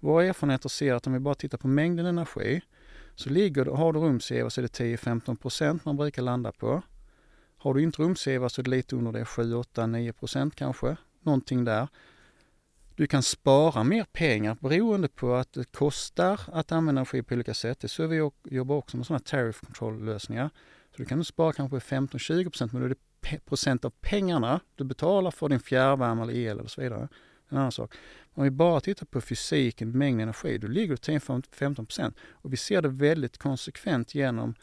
Speaker 2: Våra erfarenheter ser att om vi bara tittar på mängden energi så ligger, har du rumsgivare så är det 10-15 procent man brukar landa på. Har du inte rumsgivare så är det lite under det, 7, 8, 9 procent kanske. Någonting där. Du kan spara mer pengar beroende på att det kostar att använda energi på olika sätt. Det är så vi jobbar också med sådana tariff control-lösningar. Så du kan spara kanske 15-20% men då är det procent av pengarna du betalar för din fjärrvärme eller el eller så vidare. En annan sak. Om vi bara tittar på fysiken, mängden energi, då ligger det 10-15% Och vi ser det väldigt konsekvent genom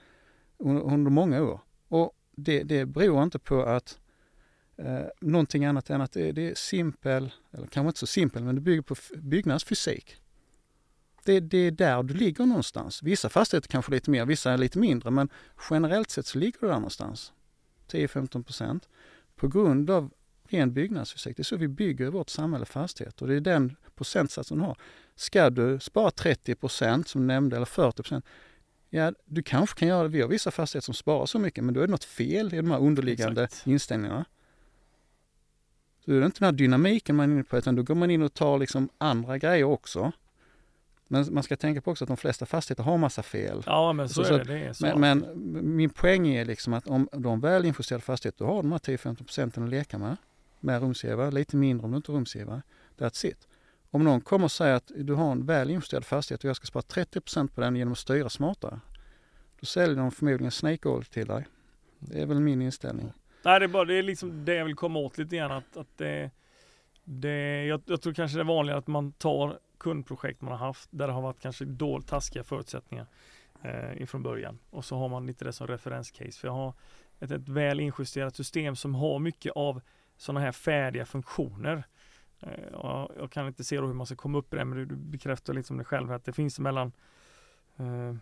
Speaker 2: under många år. Och det, det beror inte på att eh, någonting annat än att det, det, är simpel, eller kanske inte så simpel, men det bygger på byggnadsfysik. Det, det är där du ligger någonstans. Vissa fastigheter kanske lite mer, vissa är lite mindre, men generellt sett så ligger du där någonstans. 10-15 procent. På grund av ren byggnadsfysik. Det är så vi bygger vårt samhälle fastigheter och det är den procentsatsen du har. Ska du spara 30 procent som du nämnde, eller 40 procent, Ja, du kanske kan göra det. Vi har vissa fastigheter som sparar så mycket, men då är det något fel i de här underliggande Exakt. inställningarna. Då är det inte den här dynamiken man är inne på utan då går man in och tar liksom andra grejer också. Men man ska tänka på också att de flesta fastigheter har massa fel.
Speaker 3: Ja men så, så är det. det är så.
Speaker 2: Men, men, min poäng är liksom att om de väl injusterade fastigheter, då har de här 10-15 procenten att leka med. Med rumsgivare, lite mindre om du inte är rumsgivare. That's it. Om någon kommer och säger att du har en väl injusterad fastighet och jag ska spara 30 procent på den genom att styra smartare. Då säljer de förmodligen Snake Oil till dig. Det är väl min inställning.
Speaker 3: Nej, det är bara det är liksom det jag vill komma åt lite grann. Att, att det, det, jag, jag tror kanske det är vanligare att man tar kundprojekt man har haft där det har varit kanske dåligt taskiga förutsättningar eh, ifrån början. Och så har man lite det som referenscase. För jag har ett, ett väl injusterat system som har mycket av sådana här färdiga funktioner. Eh, jag kan inte se hur man ska komma upp i det, men du bekräftar liksom det själv att det finns mellan eh,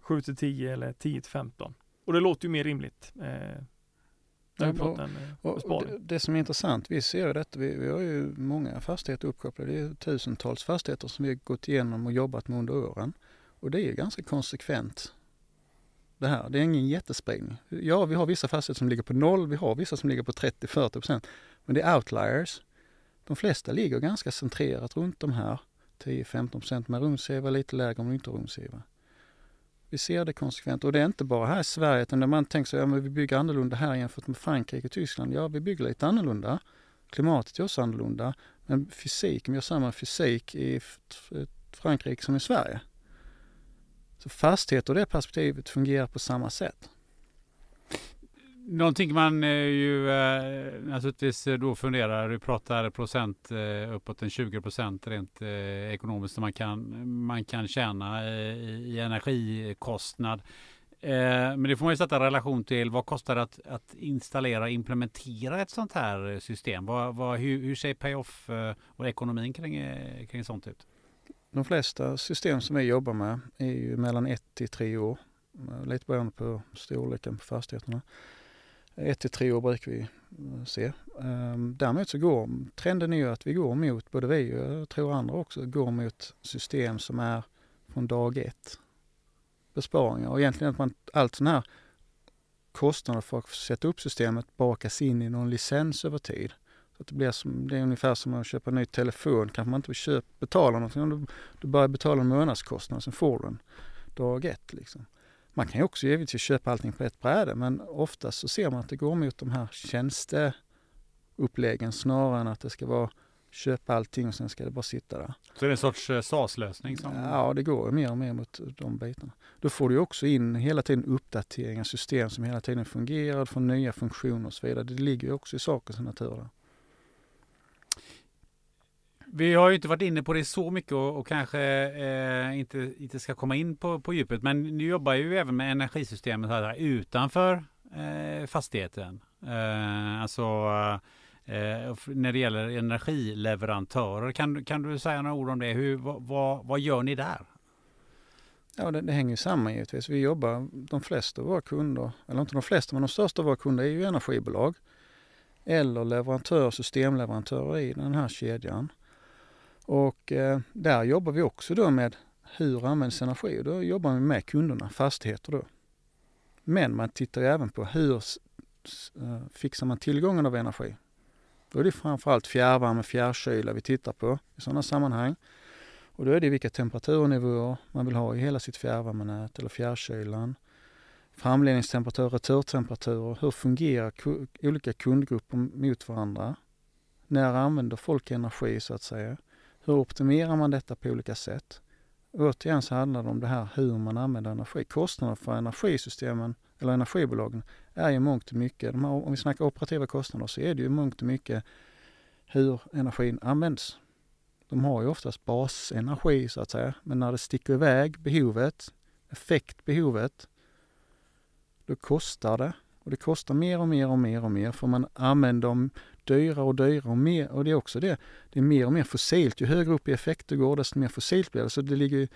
Speaker 3: 7 till 10 eller 10 till 15. Och det låter ju mer rimligt. Eh,
Speaker 2: och, och det, det, som är intressant, vi ser ju detta, vi, vi har ju många fastigheter uppkopplade. Det är tusentals fastigheter som vi har gått igenom och jobbat med under åren. Och det är ganska konsekvent det här. Det är ingen jättespridning. Ja, vi har vissa fastigheter som ligger på noll, vi har vissa som ligger på 30-40 procent. Men det är outliers. De flesta ligger ganska centrerat runt de här 10-15 procent med rumsgivare, lite lägre om du inte har rumsgivare. Vi ser det konsekvent och det är inte bara här i Sverige utan när man tänker så, ja men vi bygger annorlunda här jämfört med Frankrike och Tyskland. Ja, vi bygger lite annorlunda. Klimatet är också annorlunda. Men fysiken, vi har samma fysik i eh, Frankrike som i Sverige. Så fastigheter och det perspektivet fungerar på samma sätt.
Speaker 1: Någonting man eh, ju eh, naturligtvis eh, då funderar, du pratar procent eh, uppåt en 20 procent rent eh, ekonomiskt som man kan, man kan tjäna eh, i energikostnad. Men det får man ju sätta i relation till vad kostar det att, att installera och implementera ett sånt här system? Vad, vad, hur, hur ser payoff och ekonomin kring, kring sånt ut?
Speaker 2: De flesta system som vi jobbar med är ju mellan ett till tre år. Lite beroende på storleken på fastigheterna. Ett till tre år brukar vi eh, se. Ehm, däremot så går trenden är ju att vi går mot, både vi och jag tror andra också, går mot system som är från dag ett. Besparingar och egentligen att man allt sån här kostnader för att sätta upp systemet bakas in i någon licens över tid. Så att det, blir som, det är ungefär som att köpa en ny telefon. Kanske man inte köpa, betalar någonting. Du, du börjar betala en månadskostnad, sen får du den dag ett. Liksom. Man kan ju också givetvis köpa allting på ett bräde men oftast så ser man att det går mot de här tjänsteuppläggen snarare än att det ska vara köpa allting och sen ska det bara sitta där.
Speaker 1: Så det är en sorts eh, SAS-lösning? Som...
Speaker 2: Ja, det går mer och mer mot de bitarna. Då får du också in hela tiden uppdateringar, system som hela tiden fungerar, får nya funktioner och så vidare. Det ligger ju också i sakens natur. Där.
Speaker 1: Vi har ju inte varit inne på det så mycket och, och kanske eh, inte, inte ska komma in på, på djupet. Men ni jobbar ju även med energisystemet här utanför eh, fastigheten. Eh, alltså eh, när det gäller energileverantörer. Kan, kan du säga några ord om det? Hur, vad, vad gör ni där?
Speaker 2: Ja, det, det hänger samman givetvis. Vi jobbar, de flesta av våra kunder, eller inte de flesta, men de största av våra kunder är ju energibolag eller leverantörer, systemleverantörer i den här kedjan. Och eh, där jobbar vi också då med hur används energi och då jobbar vi med kunderna, fastigheter då. Men man tittar ju även på hur eh, fixar man tillgången av energi. Då är det framförallt fjärrvärme, fjärrkyla vi tittar på i sådana sammanhang. Och då är det vilka temperaturnivåer man vill ha i hela sitt fjärrvärmenät eller fjärrkylan. Framledningstemperatur, returtemperaturer, hur fungerar olika kundgrupper mot varandra? När använder folk energi så att säga? Hur optimerar man detta på olika sätt? Återigen så handlar det om det här hur man använder energi. Kostnaderna för energisystemen eller energibolagen är ju mångt och mycket, här, om vi snackar operativa kostnader så är det ju mångt och mycket hur energin används. De har ju oftast basenergi så att säga, men när det sticker iväg behovet, effektbehovet, då kostar det. Och det kostar mer och mer och mer och mer för man använder dem dyrare och dyrare och mer. Och det är också det, det är mer och mer fossilt. Ju högre upp i effekt du går desto mer fossilt blir det. Så det ligger i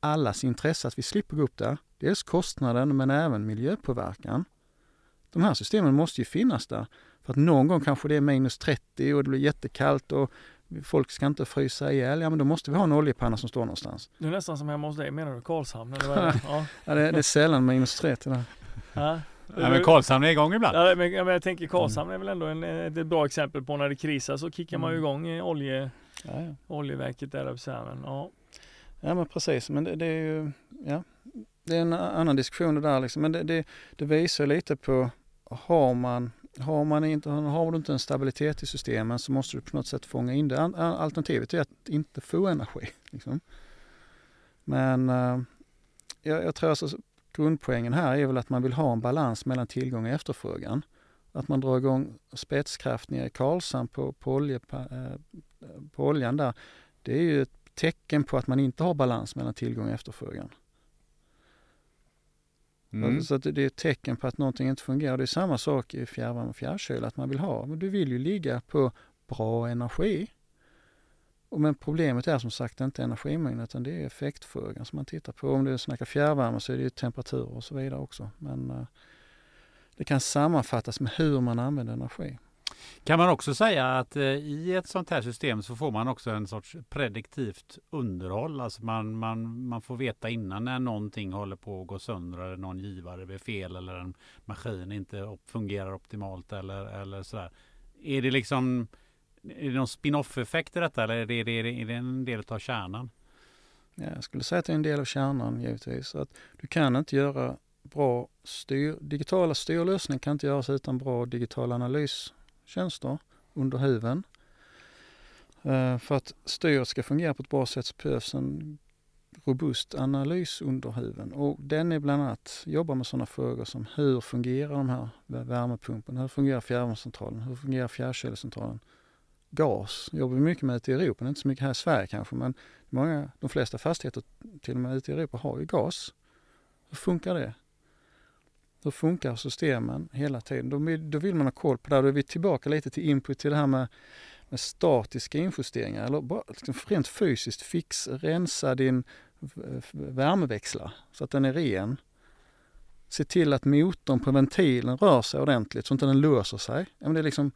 Speaker 2: allas intresse att vi slipper gå upp där. Dels kostnaden men även miljöpåverkan. De här systemen måste ju finnas där. För att någon gång kanske det är minus 30 och det blir jättekallt och folk ska inte frysa ihjäl. Ja men då måste vi ha en oljepanna som står någonstans.
Speaker 3: Det är nästan som hemma hos dig, menar du Karlshamn? Eller vad är det?
Speaker 2: Ja. ja det, är, det är sällan minus 30 där.
Speaker 1: Ja. Ja, men Karlshamn är igång ibland.
Speaker 3: Ja, men, jag tänker Karlshamn är väl ändå en, ett bra exempel på när det krisar så kickar man ju mm. igång olje, ja, ja. oljeverket där uppe ja.
Speaker 2: ja men precis, men det, det, är ju ja, det är en annan diskussion det där liksom. Men det, det, det visar lite på, har man har, man inte, har du inte en stabilitet i systemen så måste du på något sätt fånga in det. Alternativet är att inte få energi. Liksom. Men uh, jag, jag, tror alltså grundpoängen här är väl att man vill ha en balans mellan tillgång och efterfrågan. Att man drar igång spetskraft nere i Karlshamn på, på, olje, eh, på oljan där. Det är ju ett tecken på att man inte har balans mellan tillgång och efterfrågan. Mm. Så det är ett tecken på att någonting inte fungerar. Det är samma sak i fjärrvärme och fjärrkyla, att man vill ha, men du vill ju ligga på bra energi. Men problemet är som sagt inte energimängden utan det är effektfrågan som man tittar på. Om du snackar fjärrvärme så är det ju temperatur och så vidare också. Men eh, det kan sammanfattas med hur man använder energi.
Speaker 1: Kan man också säga att eh, i ett sånt här system så får man också en sorts prediktivt underhåll. Alltså man, man, man får veta innan när någonting håller på att gå sönder eller någon givare blir fel eller en maskin inte fungerar optimalt eller, eller sådär. Är det liksom är det någon spin-off effekt i detta eller är det, är det, är det en del av kärnan?
Speaker 2: Ja, jag skulle säga att det är en del av kärnan givetvis. Att du kan inte göra bra styr, digitala styrlösningar kan inte göras utan bra digitala analystjänster under huven. Eh, för att styret ska fungera på ett bra sätt så behövs en robust analys under och den är bland annat jobbar med sådana frågor som hur fungerar de här värmepumparna, hur fungerar fjärrvärmecentralen, hur fungerar fjärrkylecentralen? Gas jobbar vi mycket med ute i Europa, inte så mycket här i Sverige kanske men många, de flesta fastigheter till och med ute i Europa har ju gas. Hur funkar det? Hur funkar systemen hela tiden? Då, då vill man ha koll på det. Då är vi tillbaka lite till input till det här med, med statiska injusteringar. Eller bara liksom rent fysiskt fix, rensa din värmeväxlare så att den är ren. Se till att motorn på ventilen rör sig ordentligt så att den inte låser sig. Ja, men det är liksom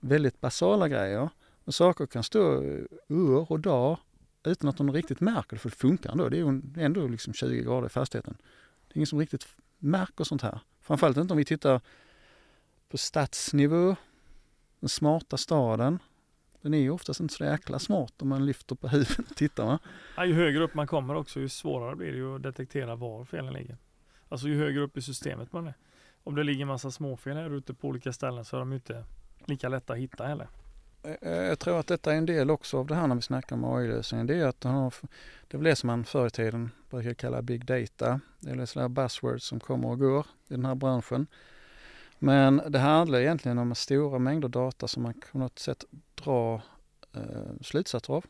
Speaker 2: väldigt basala grejer. Och saker kan stå eh, år och dag utan att de riktigt märker det, för det funkar ändå. Det är ju ändå liksom 20 grader i fastigheten. Det är ingen som riktigt märker sånt här. Framförallt inte om vi tittar på stadsnivå, den smarta staden. Den är ju oftast inte så jäkla smart om man lyfter på huvudet och tittar. Va?
Speaker 3: Ja, ju högre upp man kommer också, ju svårare blir det ju att detektera var felen ligger. Alltså ju högre upp i systemet man är. Om det ligger massa småfel här ute på olika ställen så är de inte lika lätta att hitta heller.
Speaker 2: Eh, eh, jag tror att detta är en del också av det här när vi snackar om AI-lösningen. Det är att har, det är väl det som man förr i tiden brukar kalla big data. Det är sådana buzzwords som kommer och går i den här branschen. Men det handlar egentligen om stora mängder data som man på något sätt drar eh, slutsatser av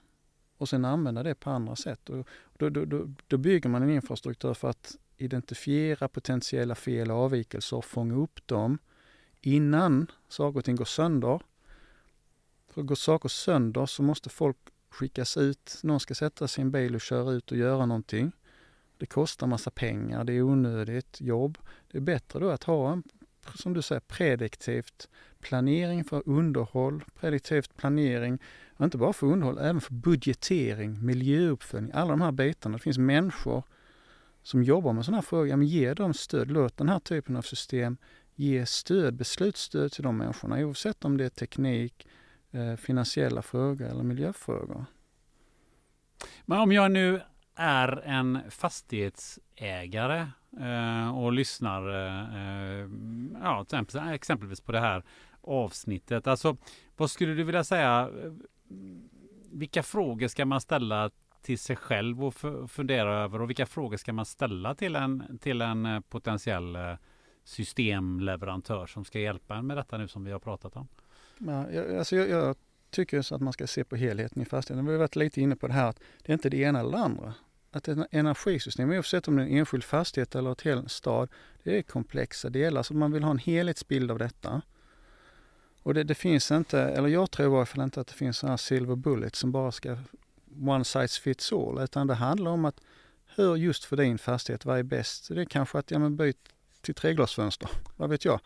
Speaker 2: och sen använda det på andra sätt. Och då, då, då, då bygger man en infrastruktur för att identifiera potentiella fel och avvikelser och fånga upp dem innan saker och ting går sönder för går saker sönder så måste folk skickas ut. Någon ska sätta sin bil och köra ut och göra någonting. Det kostar massa pengar, det är onödigt jobb. Det är bättre då att ha en, som du säger, prediktivt planering för underhåll, prediktivt planering, inte bara för underhåll, även för budgetering, miljöuppföljning, alla de här bitarna. Det finns människor som jobbar med sådana här frågor. Ja, men ge dem stöd, låt den här typen av system ge stöd, beslutsstöd till de människorna oavsett om det är teknik, Eh, finansiella frågor eller miljöfrågor.
Speaker 1: Men om jag nu är en fastighetsägare eh, och lyssnar eh, eh ja, exempelvis på det här avsnittet. Alltså, vad skulle du vilja säga? Eh, vilka frågor ska man ställa till sig själv och fundera över och vilka frågor ska man ställa till en, till en eh, potentiell systemleverantör som ska hjälpa en med detta nu som vi har pratat om?
Speaker 2: Men, jag, alltså jag, jag tycker så att man ska se på helheten i fastigheten. Vi har varit lite inne på det här att det är inte det ena eller det andra. Att ett energisystem, oavsett om det är en enskild fastighet eller ett hel stad, det är komplexa delar. Så man vill ha en helhetsbild av detta. Och det, det finns inte, eller jag tror i varje fall inte att det finns sådana silver bullet som bara ska one size fits all. Utan det handlar om att hur just för din fastighet, vad är bäst? Det är kanske att ja, men byt till treglasfönster, vad vet jag.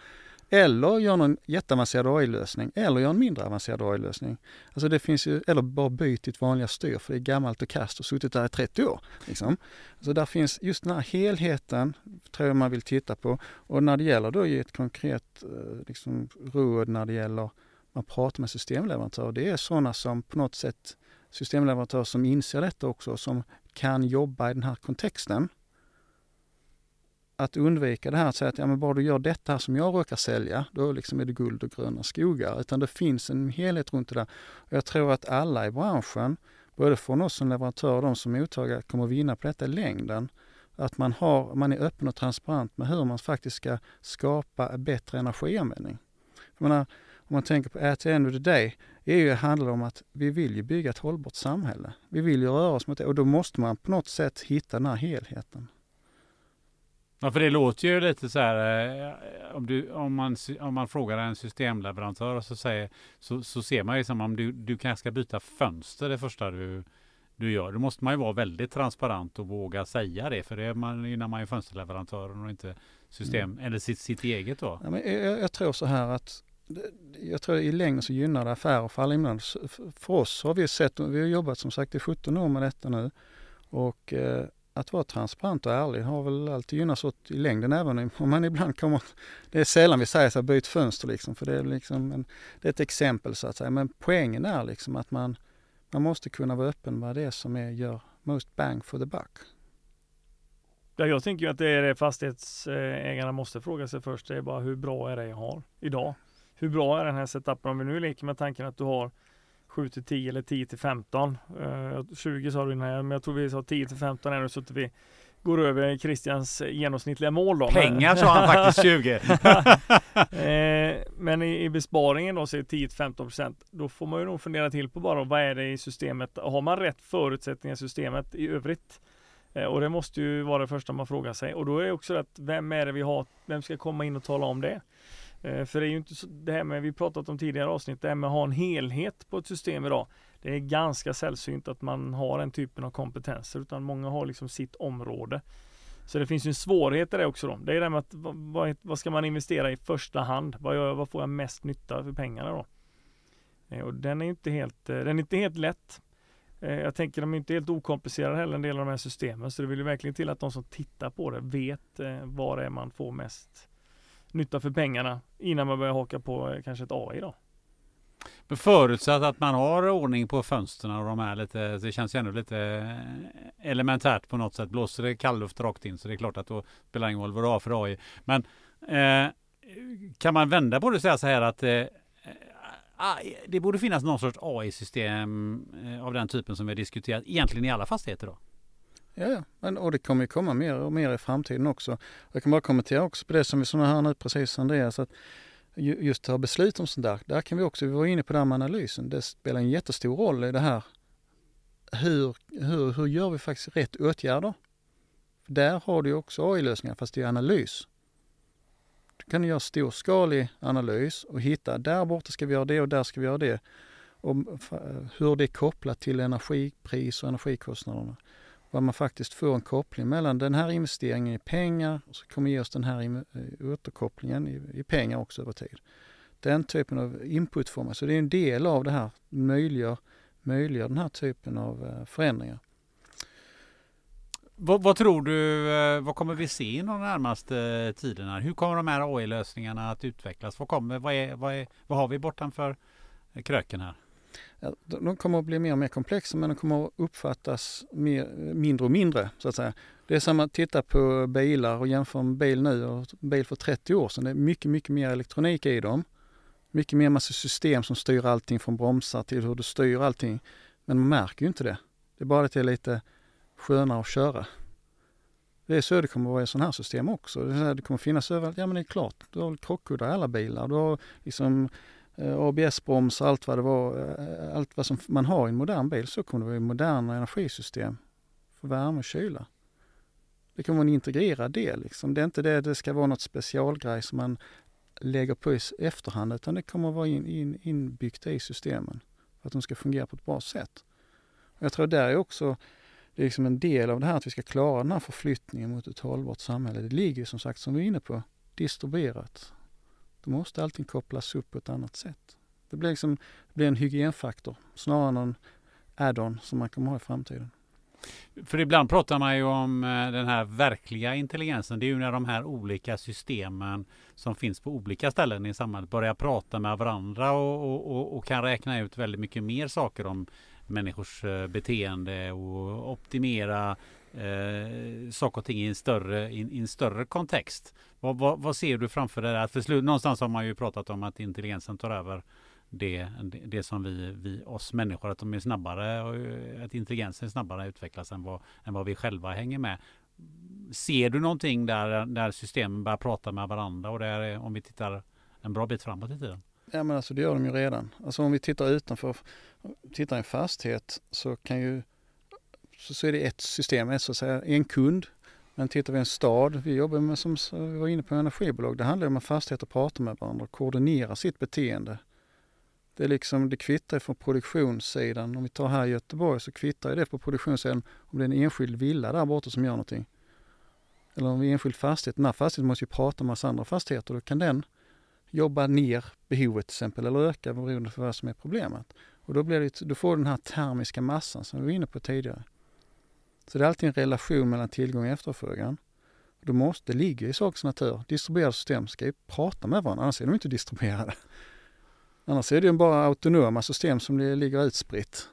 Speaker 2: Eller gör någon jätteavancerad AI-lösning eller gör en mindre avancerad AI-lösning. Alltså det finns ju, eller bara byt ditt vanliga styr för det är gammalt och kast och suttit där i 30 år. Liksom. Så där finns just den här helheten, tror jag man vill titta på. Och när det gäller då ge ett konkret eh, liksom, råd när det gäller man pratar med systemleverantörer, det är sådana som på något sätt systemleverantörer som inser detta också, som kan jobba i den här kontexten att undvika det här att säga att ja, men bara du gör detta som jag råkar sälja, då liksom är det guld och gröna skogar. Utan det finns en helhet runt det där. Och jag tror att alla i branschen, både från oss som leverantörer och de som mottagare, kommer att vinna på detta i längden. Att man, har, man är öppen och transparent med hur man faktiskt ska skapa bättre energianvändning. Jag menar, om man tänker på at the end of the day, EU handlar om att vi vill ju bygga ett hållbart samhälle. Vi vill ju röra oss mot det och då måste man på något sätt hitta den här helheten.
Speaker 1: Ja, för det låter ju lite så här eh, om, du, om, man, om man frågar en systemleverantör så, säger, så, så ser man ju som om du, du kanske ska byta fönster det första du, du gör. Då måste man ju vara väldigt transparent och våga säga det. För det är man, innan man är fönsterleverantören och inte system mm. eller sitt, sitt eget då.
Speaker 2: Ja, men jag, jag, tror så här att jag tror i längden så gynnar det affärer för alla inblandade. För oss har vi sett, vi har jobbat som sagt i 17 år med detta nu och eh, att vara transparent och ärlig har väl alltid gynnats åt i längden även om man ibland kommer... Det är sällan vi säger så här, byt fönster liksom, för det är liksom en, det är ett exempel så att säga. Men poängen är liksom att man, man måste kunna vara öppen med det som är, gör most bang for the buck.
Speaker 3: Ja, jag tänker ju att det är det fastighetsägarna måste fråga sig först. Det är bara hur bra är det jag har idag? Hur bra är den här setupen? Om vi nu leker med tanken att du har 7 till 10 eller 10 till 15. Uh, 20 sa du innan, men jag tror vi sa 10 till 15 är nu så att vi går över Christians genomsnittliga mål då.
Speaker 1: Pengar sa han faktiskt 20.
Speaker 3: eh, men i, i, besparingen då så är 10-15% då får man ju nog fundera till på bara vad är det i systemet? Har man rätt förutsättningar i systemet i övrigt? Eh, och det måste ju vara det första man frågar sig och då är det också att vem är det vi har? Vem ska komma in och tala om det? Eh, för det är ju inte så, det här med, vi pratat om tidigare avsnitt, det här med att ha en helhet på ett system idag. Det är ganska sällsynt att man har den typen av kompetenser utan många har liksom sitt område. Så det finns ju en svårighet i det också då. Det är det med att vad, vad ska man investera i första hand? Vad, gör, vad får jag mest nytta för pengarna då? Eh, och den är inte helt, eh, den är inte helt lätt. Jag tänker de är inte helt okomplicerade heller en del av de här systemen så det vill ju verkligen till att de som tittar på det vet var det är man får mest nytta för pengarna innan man börjar haka på eh, kanske ett AI då.
Speaker 1: Men förutsatt att man har ordning på fönstren och de här lite, det känns ju ändå lite eh, elementärt på något sätt. Blåser det kallluft rakt in så det är klart att då spelar det ingen roll vad du har för AI. Men eh, kan man vända på det och säga så här att eh, eh det borde finnas någon sorts AI-system av den typen som vi har diskuterat egentligen i alla fastigheter då?
Speaker 2: Ja, ja. och det kommer ju komma mer och mer i framtiden också. Jag kan bara kommentera också på det som vi såg här nu precis Andreas, att just ta beslut om sånt där, där kan vi också, vi var inne på det här med analysen, det spelar en jättestor roll i det här. Hur, hur, hur gör vi faktiskt rätt åtgärder? Där har du också AI-lösningar fast det är analys. Du kan göra storskalig analys och hitta, där borta ska vi göra det och där ska vi göra det. Och eh, hur det är kopplat till energipris och energikostnaderna vad man faktiskt får en koppling mellan den här investeringen i pengar och så kommer ge oss den här eh, återkopplingen i, i pengar också över tid. Den typen av input får man, så det är en del av det här, möjliggör, möjliggör den här typen av eh, förändringar.
Speaker 1: Vad, vad, tror du, eh, vad kommer vi se inom de närmaste tiderna? Hur kommer de här AI-lösningarna att utvecklas? Vad, kommer, vad, är, vad, är, vad har vi bortanför kröken här?
Speaker 2: De kommer att bli mer och mer komplexa men de kommer att uppfattas mer, mindre och mindre så att säga. Det är som att titta på bilar och jämföra en bil nu och en bil för 30 år sedan. Det är mycket, mycket mer elektronik i dem. Mycket mer massa system som styr allting från bromsar till hur du styr allting. Men man märker ju inte det. Det är bara att det är lite skönare att köra. Det är så det kommer att vara i sådana här system också. Det kommer finnas överallt. Ja men det är klart, du har krockkuddar i alla bilar. Du har liksom Eh, ABS-broms och allt vad det var, eh, allt vad som man har i en modern bil, så kommer det vara i moderna energisystem för värme och kyla. Det kommer vara en integrerad del. Liksom. Det är inte det det ska vara något specialgrej som man lägger på i efterhand, utan det kommer att vara in, in, inbyggt i systemen för att de ska fungera på ett bra sätt. Och jag tror där är också det är liksom en del av det här att vi ska klara den här förflyttningen mot ett hållbart samhälle. Det ligger som sagt, som vi är inne på, distribuerat. Då måste allting kopplas upp på ett annat sätt. Det blir, liksom, det blir en hygienfaktor snarare än en add-on som man kommer ha i framtiden.
Speaker 1: För ibland pratar man ju om eh, den här verkliga intelligensen. Det är ju när de här olika systemen som finns på olika ställen i samhället börjar prata med varandra och, och, och kan räkna ut väldigt mycket mer saker om människors eh, beteende och optimera eh, saker och ting i en större, i, i en större kontext. Vad, vad, vad, ser du framför dig? Där? för slut, någonstans har man ju pratat om att intelligensen tar över det, det, det som vi, vi, oss människor, att de är snabbare och att intelligensen är snabbare utvecklas än vad, än vad vi själva hänger med. Ser du någonting där, där systemen börjar prata med varandra och där, om vi tittar en bra bit framåt i tiden?
Speaker 2: Ja men alltså det gör de ju redan. Alltså om vi tittar utanför, tittar i en fastighet så kan ju så, så är det ett system, så att säga, en kund. Men tittar vi en stad, vi jobbar med som vi var inne på energibolag, det handlar om att fastigheter pratar med varandra och koordinerar sitt beteende. Det är liksom, det kvittar från produktionssidan. Om vi tar här i Göteborg så kvittar det på produktionssidan om det är en enskild villa där borta som gör någonting. Eller om det är en enskild fastighet. Den här fastigheten måste ju prata med massa andra fastigheter. Då kan den jobba ner behovet till exempel eller öka beroende på vad som är problemet. Och då, blir det, då får du den här termiska massan som vi var inne på tidigare. Så det är alltid en relation mellan tillgång och efterfrågan. Då måste, det ligger i sakens natur. Distribuerade system ska ju prata med varandra, annars är de inte distribuerade. Annars är det ju bara autonoma system som ligger utspritt.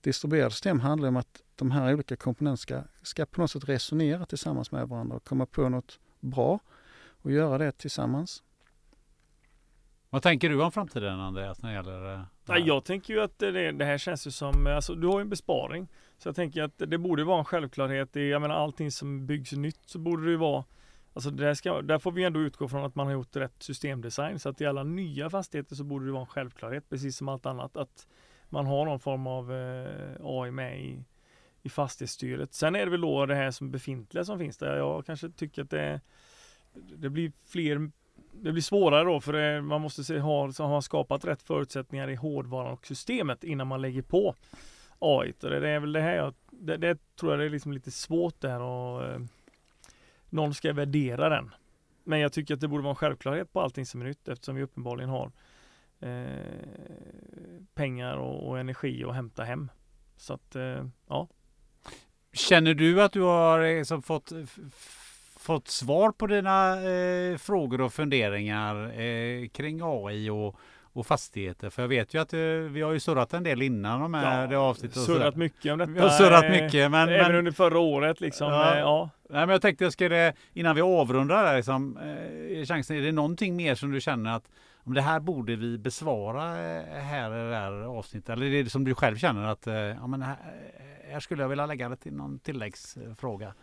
Speaker 2: Distribuerade system handlar om att de här olika komponenterna ska, ska på något sätt resonera tillsammans med varandra och komma på något bra och göra det tillsammans.
Speaker 1: Vad tänker du om framtiden Andreas när det gäller eh, det
Speaker 3: Nej, jag tänker ju att det, det här känns ju som, alltså du har ju en besparing. Så jag tänker att det borde vara en självklarhet. I, jag menar allting som byggs nytt så borde det ju vara Alltså där, ska, där får vi ändå utgå från att man har gjort rätt systemdesign. Så att i alla nya fastigheter så borde det vara en självklarhet, precis som allt annat, att man har någon form av eh, AI med i, i fastighetsstyret. Sen är det väl då det här som befintliga som finns där. Jag kanske tycker att det, det blir fler det blir svårare då för det, man måste se, ha, så har man skapat rätt förutsättningar i hårdvaran och systemet innan man lägger på AI. Och det, det är väl det här jag, det, det tror jag det är liksom lite svårt där och eh, någon ska värdera den. Men jag tycker att det borde vara en självklarhet på allting som är nytt eftersom vi uppenbarligen har eh, pengar och, och, energi att hämta hem. Så att, eh, ja.
Speaker 1: Känner du att du har liksom fått, fått svar på dina eh, frågor och funderingar eh, kring AI och och fastigheter. För jag vet ju att uh, vi har ju surrat en del innan de här ja, avsnittet.
Speaker 3: Surrat mycket om detta.
Speaker 1: Vi har surrat mycket. Men,
Speaker 3: även
Speaker 1: men,
Speaker 3: under förra året liksom. Ja. Eh, ja.
Speaker 1: Nej, men jag tänkte jag skulle, innan vi avrundar där liksom, eh, chansen, är det någonting mer som du känner att om det här borde vi besvara eh, här i det här avsnittet? Eller är det som du själv känner att ja, men här, här skulle jag vilja lägga det till någon tilläggsfråga?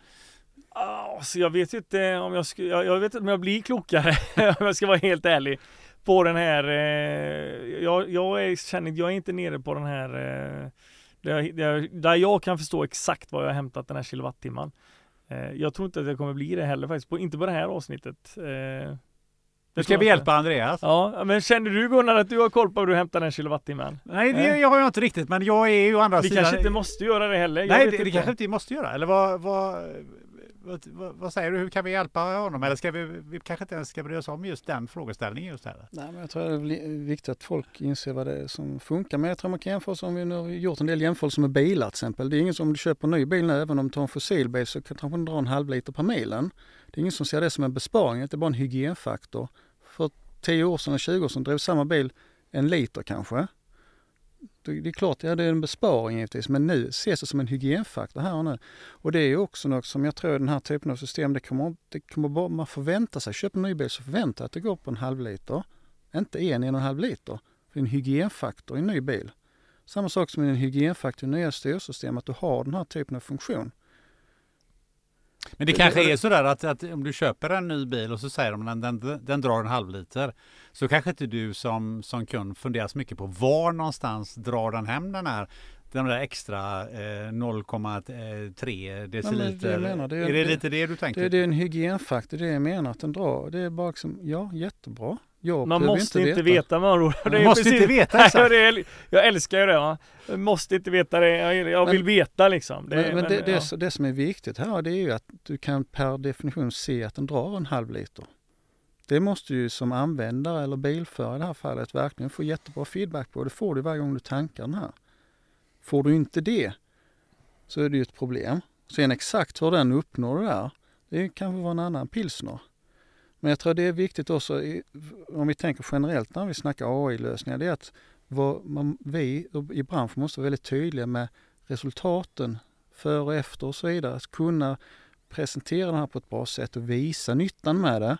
Speaker 3: Alltså jag vet inte om jag, skulle, jag, jag vet inte om jag blir klokare om jag ska vara helt ärlig på den här, eh, jag, jag, är, känner, jag är inte nere på den här, eh, där, där, där, jag kan förstå exakt var jag har hämtat den här kilowattimman. Eh, jag tror inte att jag kommer bli det heller faktiskt, på, inte på det här avsnittet. Eh,
Speaker 1: nu ska vi hjälpa Andreas.
Speaker 3: Ja, men känner du Gunnar att du har koll på hur du hämtar den kilowattimmen?
Speaker 1: Nej, det eh? jag har jag inte riktigt, men jag är ju å andra
Speaker 3: vi
Speaker 1: sidan...
Speaker 3: Vi kanske inte måste göra det heller.
Speaker 1: Nej, det, det kanske inte måste göra. Eller vad, vad, vad, vad, säger du, hur kan vi hjälpa honom? Eller ska vi, vi kanske inte ens ska bry oss om just den frågeställningen just här?
Speaker 2: Nej, men jag tror det är viktigt att folk inser vad det är som funkar. Men jag tror man kan jämföra, om vi nu har gjort en del jämförelser med bilar till exempel. Det är ingen som, om du köper en ny bil nu, även om du tar en fossilbil så kanske du dra en halv liter per milen. Det är ingen som ser det som en besparing, det är bara en hygienfaktor. För 10 år sedan och 20 år sedan drev samma bil en liter kanske. Det är klart, ja, det är en besparing givetvis, men nu ses det som en hygienfaktor här och nu. Och det är också något som jag tror den här typen av system, det kommer, det kommer bara, man förväntar sig, köper en ny bil så förväntar att det går på en halv liter. Inte en, en och en halv liter. Det är en hygienfaktor i en ny bil. Samma sak som en hygienfaktor i nya styrsystem, att du har den här typen av funktion.
Speaker 1: Men det kanske är sådär att, att om du köper en ny bil och så säger de att den, den, den drar en halv liter. Så kanske inte du som, som kund funderar så mycket på var någonstans drar den hem den här den där extra eh, 0,3 deciliter. Ja, det menar, det är, är, det lite det du tänker?
Speaker 2: Det, det är en hygienfaktor, det jag menar att den drar. Det är bara liksom, ja jättebra.
Speaker 3: Jag man måste inte veta, veta andra ord.
Speaker 1: Man måste precis, inte veta exakt.
Speaker 3: Nej, jag älskar ju det. Va? Jag måste inte veta det. Jag, jag vill veta liksom.
Speaker 2: Det, men, men det, ja. det, det, som är viktigt här det är ju att du kan per definition se att den drar en halv liter. Det måste ju som användare eller bilförare i det här fallet verkligen få jättebra feedback på. Det får du varje gång du tankar den här. Får du inte det så är det ju ett problem. Sen exakt hur den uppnår det där, det kan vara en annan pilsner. Men jag tror det är viktigt också, om vi tänker generellt när vi snackar AI-lösningar, det är att man, vi i branschen måste vara väldigt tydliga med resultaten före och efter och så vidare. Att kunna presentera det här på ett bra sätt och visa nyttan med det.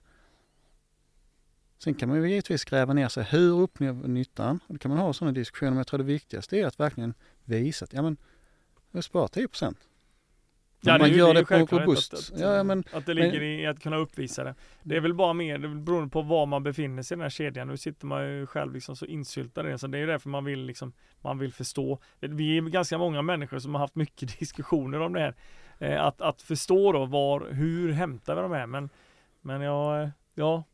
Speaker 2: Sen kan man ju givetvis gräva ner sig. Hur uppnår nyttan? Och då kan man ha sådana diskussioner, men jag tror det viktigaste är att verkligen visa att ja, men, jag sparar 10 procent.
Speaker 3: Ja, man det, gör det, det på robust. Att, att, ja, men, att det ligger men, i att kunna uppvisa det. Det är väl bara mer det beroende på var man befinner sig i den här kedjan. Nu sitter man ju själv liksom så insyltad i det. Så det är därför man vill liksom, man vill förstå. Vi är ganska många människor som har haft mycket diskussioner om det här. Eh, att, att förstå då var, hur hämtar vi de här? Men, men jag, ja,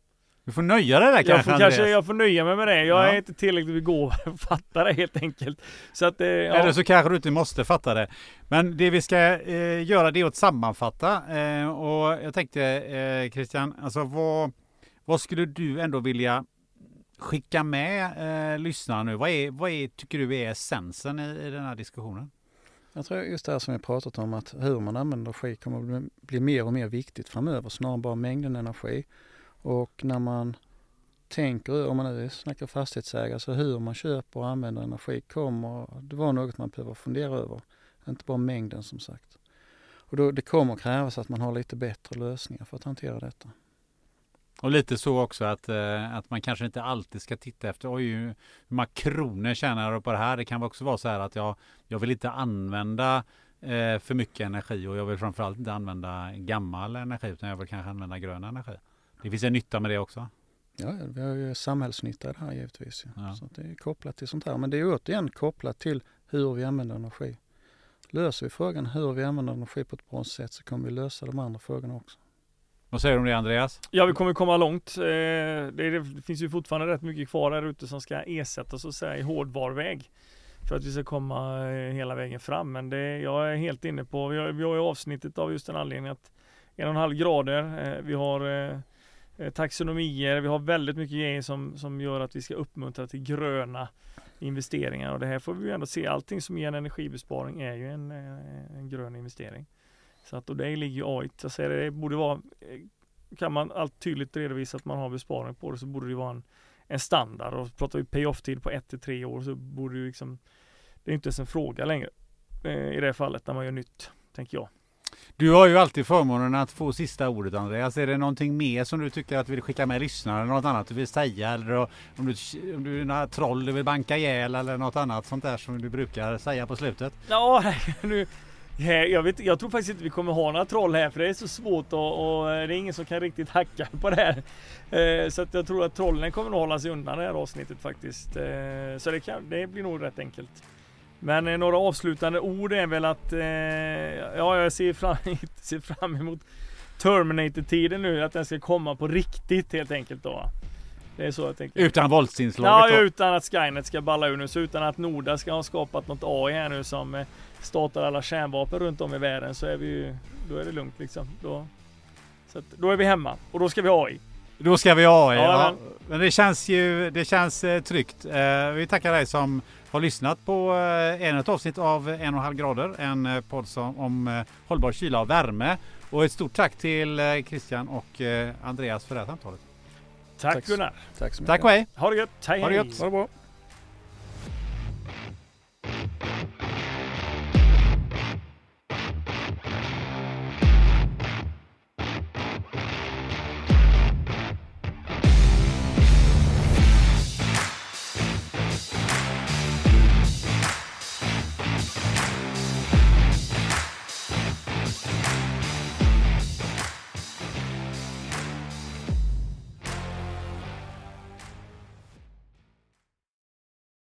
Speaker 1: du får nöja dig där kanske
Speaker 3: jag får, kanske jag får nöja mig med det. Jag ja. är inte tillräckligt begåvad för att fatta det helt enkelt. Så att, eh, ja.
Speaker 1: Eller så kanske du inte måste fatta det. Men det vi ska eh, göra det är att sammanfatta. Eh, och jag tänkte eh, Christian, alltså vad, vad skulle du ändå vilja skicka med eh, lyssnarna nu? Vad, är, vad är, tycker du är essensen i, i den här diskussionen?
Speaker 2: Jag tror just det här som vi pratat om att hur man använder energi kommer att bli mer och mer viktigt framöver snarare bara mängden energi. Och när man tänker, om man nu snackar fastighetsägare, så hur man köper och använder energi kommer det vara något man behöver fundera över. Inte bara mängden som sagt. Och då, det kommer krävas att man har lite bättre lösningar för att hantera detta.
Speaker 1: Och lite så också att, eh, att man kanske inte alltid ska titta efter oj, hur många kronor tjänar jag på det här. Det kan också vara så här att jag, jag vill inte använda eh, för mycket energi och jag vill framförallt inte använda gammal energi utan jag vill kanske använda grön energi. Det finns en nytta med det också.
Speaker 2: Ja, vi har ju samhällsnytta i det här givetvis.
Speaker 1: Ja.
Speaker 2: Så det är kopplat till sånt här. Men det är återigen kopplat till hur vi använder energi. Löser vi frågan hur vi använder energi på ett bra sätt så kommer vi lösa de andra frågorna också.
Speaker 1: Vad säger du om det Andreas?
Speaker 3: Ja, vi kommer komma långt. Eh, Det, finns ju fortfarande rätt mycket kvar där ute som ska ersättas så att säga i hårdvarväg. För att vi ska komma eh, hela vägen fram. Men det, jag är helt inne på, vi har, vi har ju avsnittet av just den anledningen att en och en halv grader, eh, vi har Eh, taxonomier, vi har väldigt mycket grejer som, som gör att vi ska uppmuntra till gröna investeringar. Och det här får vi ju ändå se, allting som ger en energibesparing är ju en, eh, en grön investering. Så att, och det ligger ju AI. Jag säger det, det borde vara, eh, kan man allt tydligt redovisa att man har besparing på det så borde det vara en, en standard. Och pratar vi pay-off-tid på ett till tre år så borde det liksom, det är inte ens en fråga längre eh, i det fallet när man gör nytt, tänker jag.
Speaker 1: Du har ju alltid förmånen att få sista ordet Andreas. Är det någonting mer som du tycker att du vill skicka med lyssnarna? Något annat du vill säga? Eller om du, om du är några troll du vill banka ihjäl eller något annat sånt där som du brukar säga på slutet?
Speaker 3: Ja, nu, jag, vet, jag tror faktiskt inte vi kommer ha några troll här för det är så svårt och, och det är ingen som kan riktigt hacka på det här. Eh, så att jag tror att trollen kommer att hålla sig undan det här avsnittet faktiskt. Eh, så det, kan, det blir nog rätt enkelt. Men eh, några avslutande ord är väl att eh, ja, jag ser fram, ser fram emot Terminator-tiden nu, att den ska komma på riktigt helt enkelt då. Det är så jag tänker.
Speaker 1: Utan våldsinslaget
Speaker 3: Ja,
Speaker 1: då?
Speaker 3: utan att Skynet ska balla ur nu, så utan att Norda ska ha skapat något AI här nu som eh, startar alla kärnvapen runt om i världen så är vi ju, då är det lugnt liksom. Då, så att, då är vi hemma och då ska vi ha AI.
Speaker 1: Då ska vi ha ja,
Speaker 3: Ja,
Speaker 1: Men det känns ju det känns eh, tryggt. Eh, vi tackar dig som har lyssnat på eh, en ett avsnitt av en och en halv grader, en eh, podd som, om eh, hållbar kyla och värme. Och ett stort tack till Christian och Andreas för det här samtalet.
Speaker 3: Tack, Gunnar!
Speaker 2: Tack så!
Speaker 1: Tack och hej!
Speaker 3: Ha det gött! Hej,
Speaker 1: ha det gött!
Speaker 2: Ha det bra!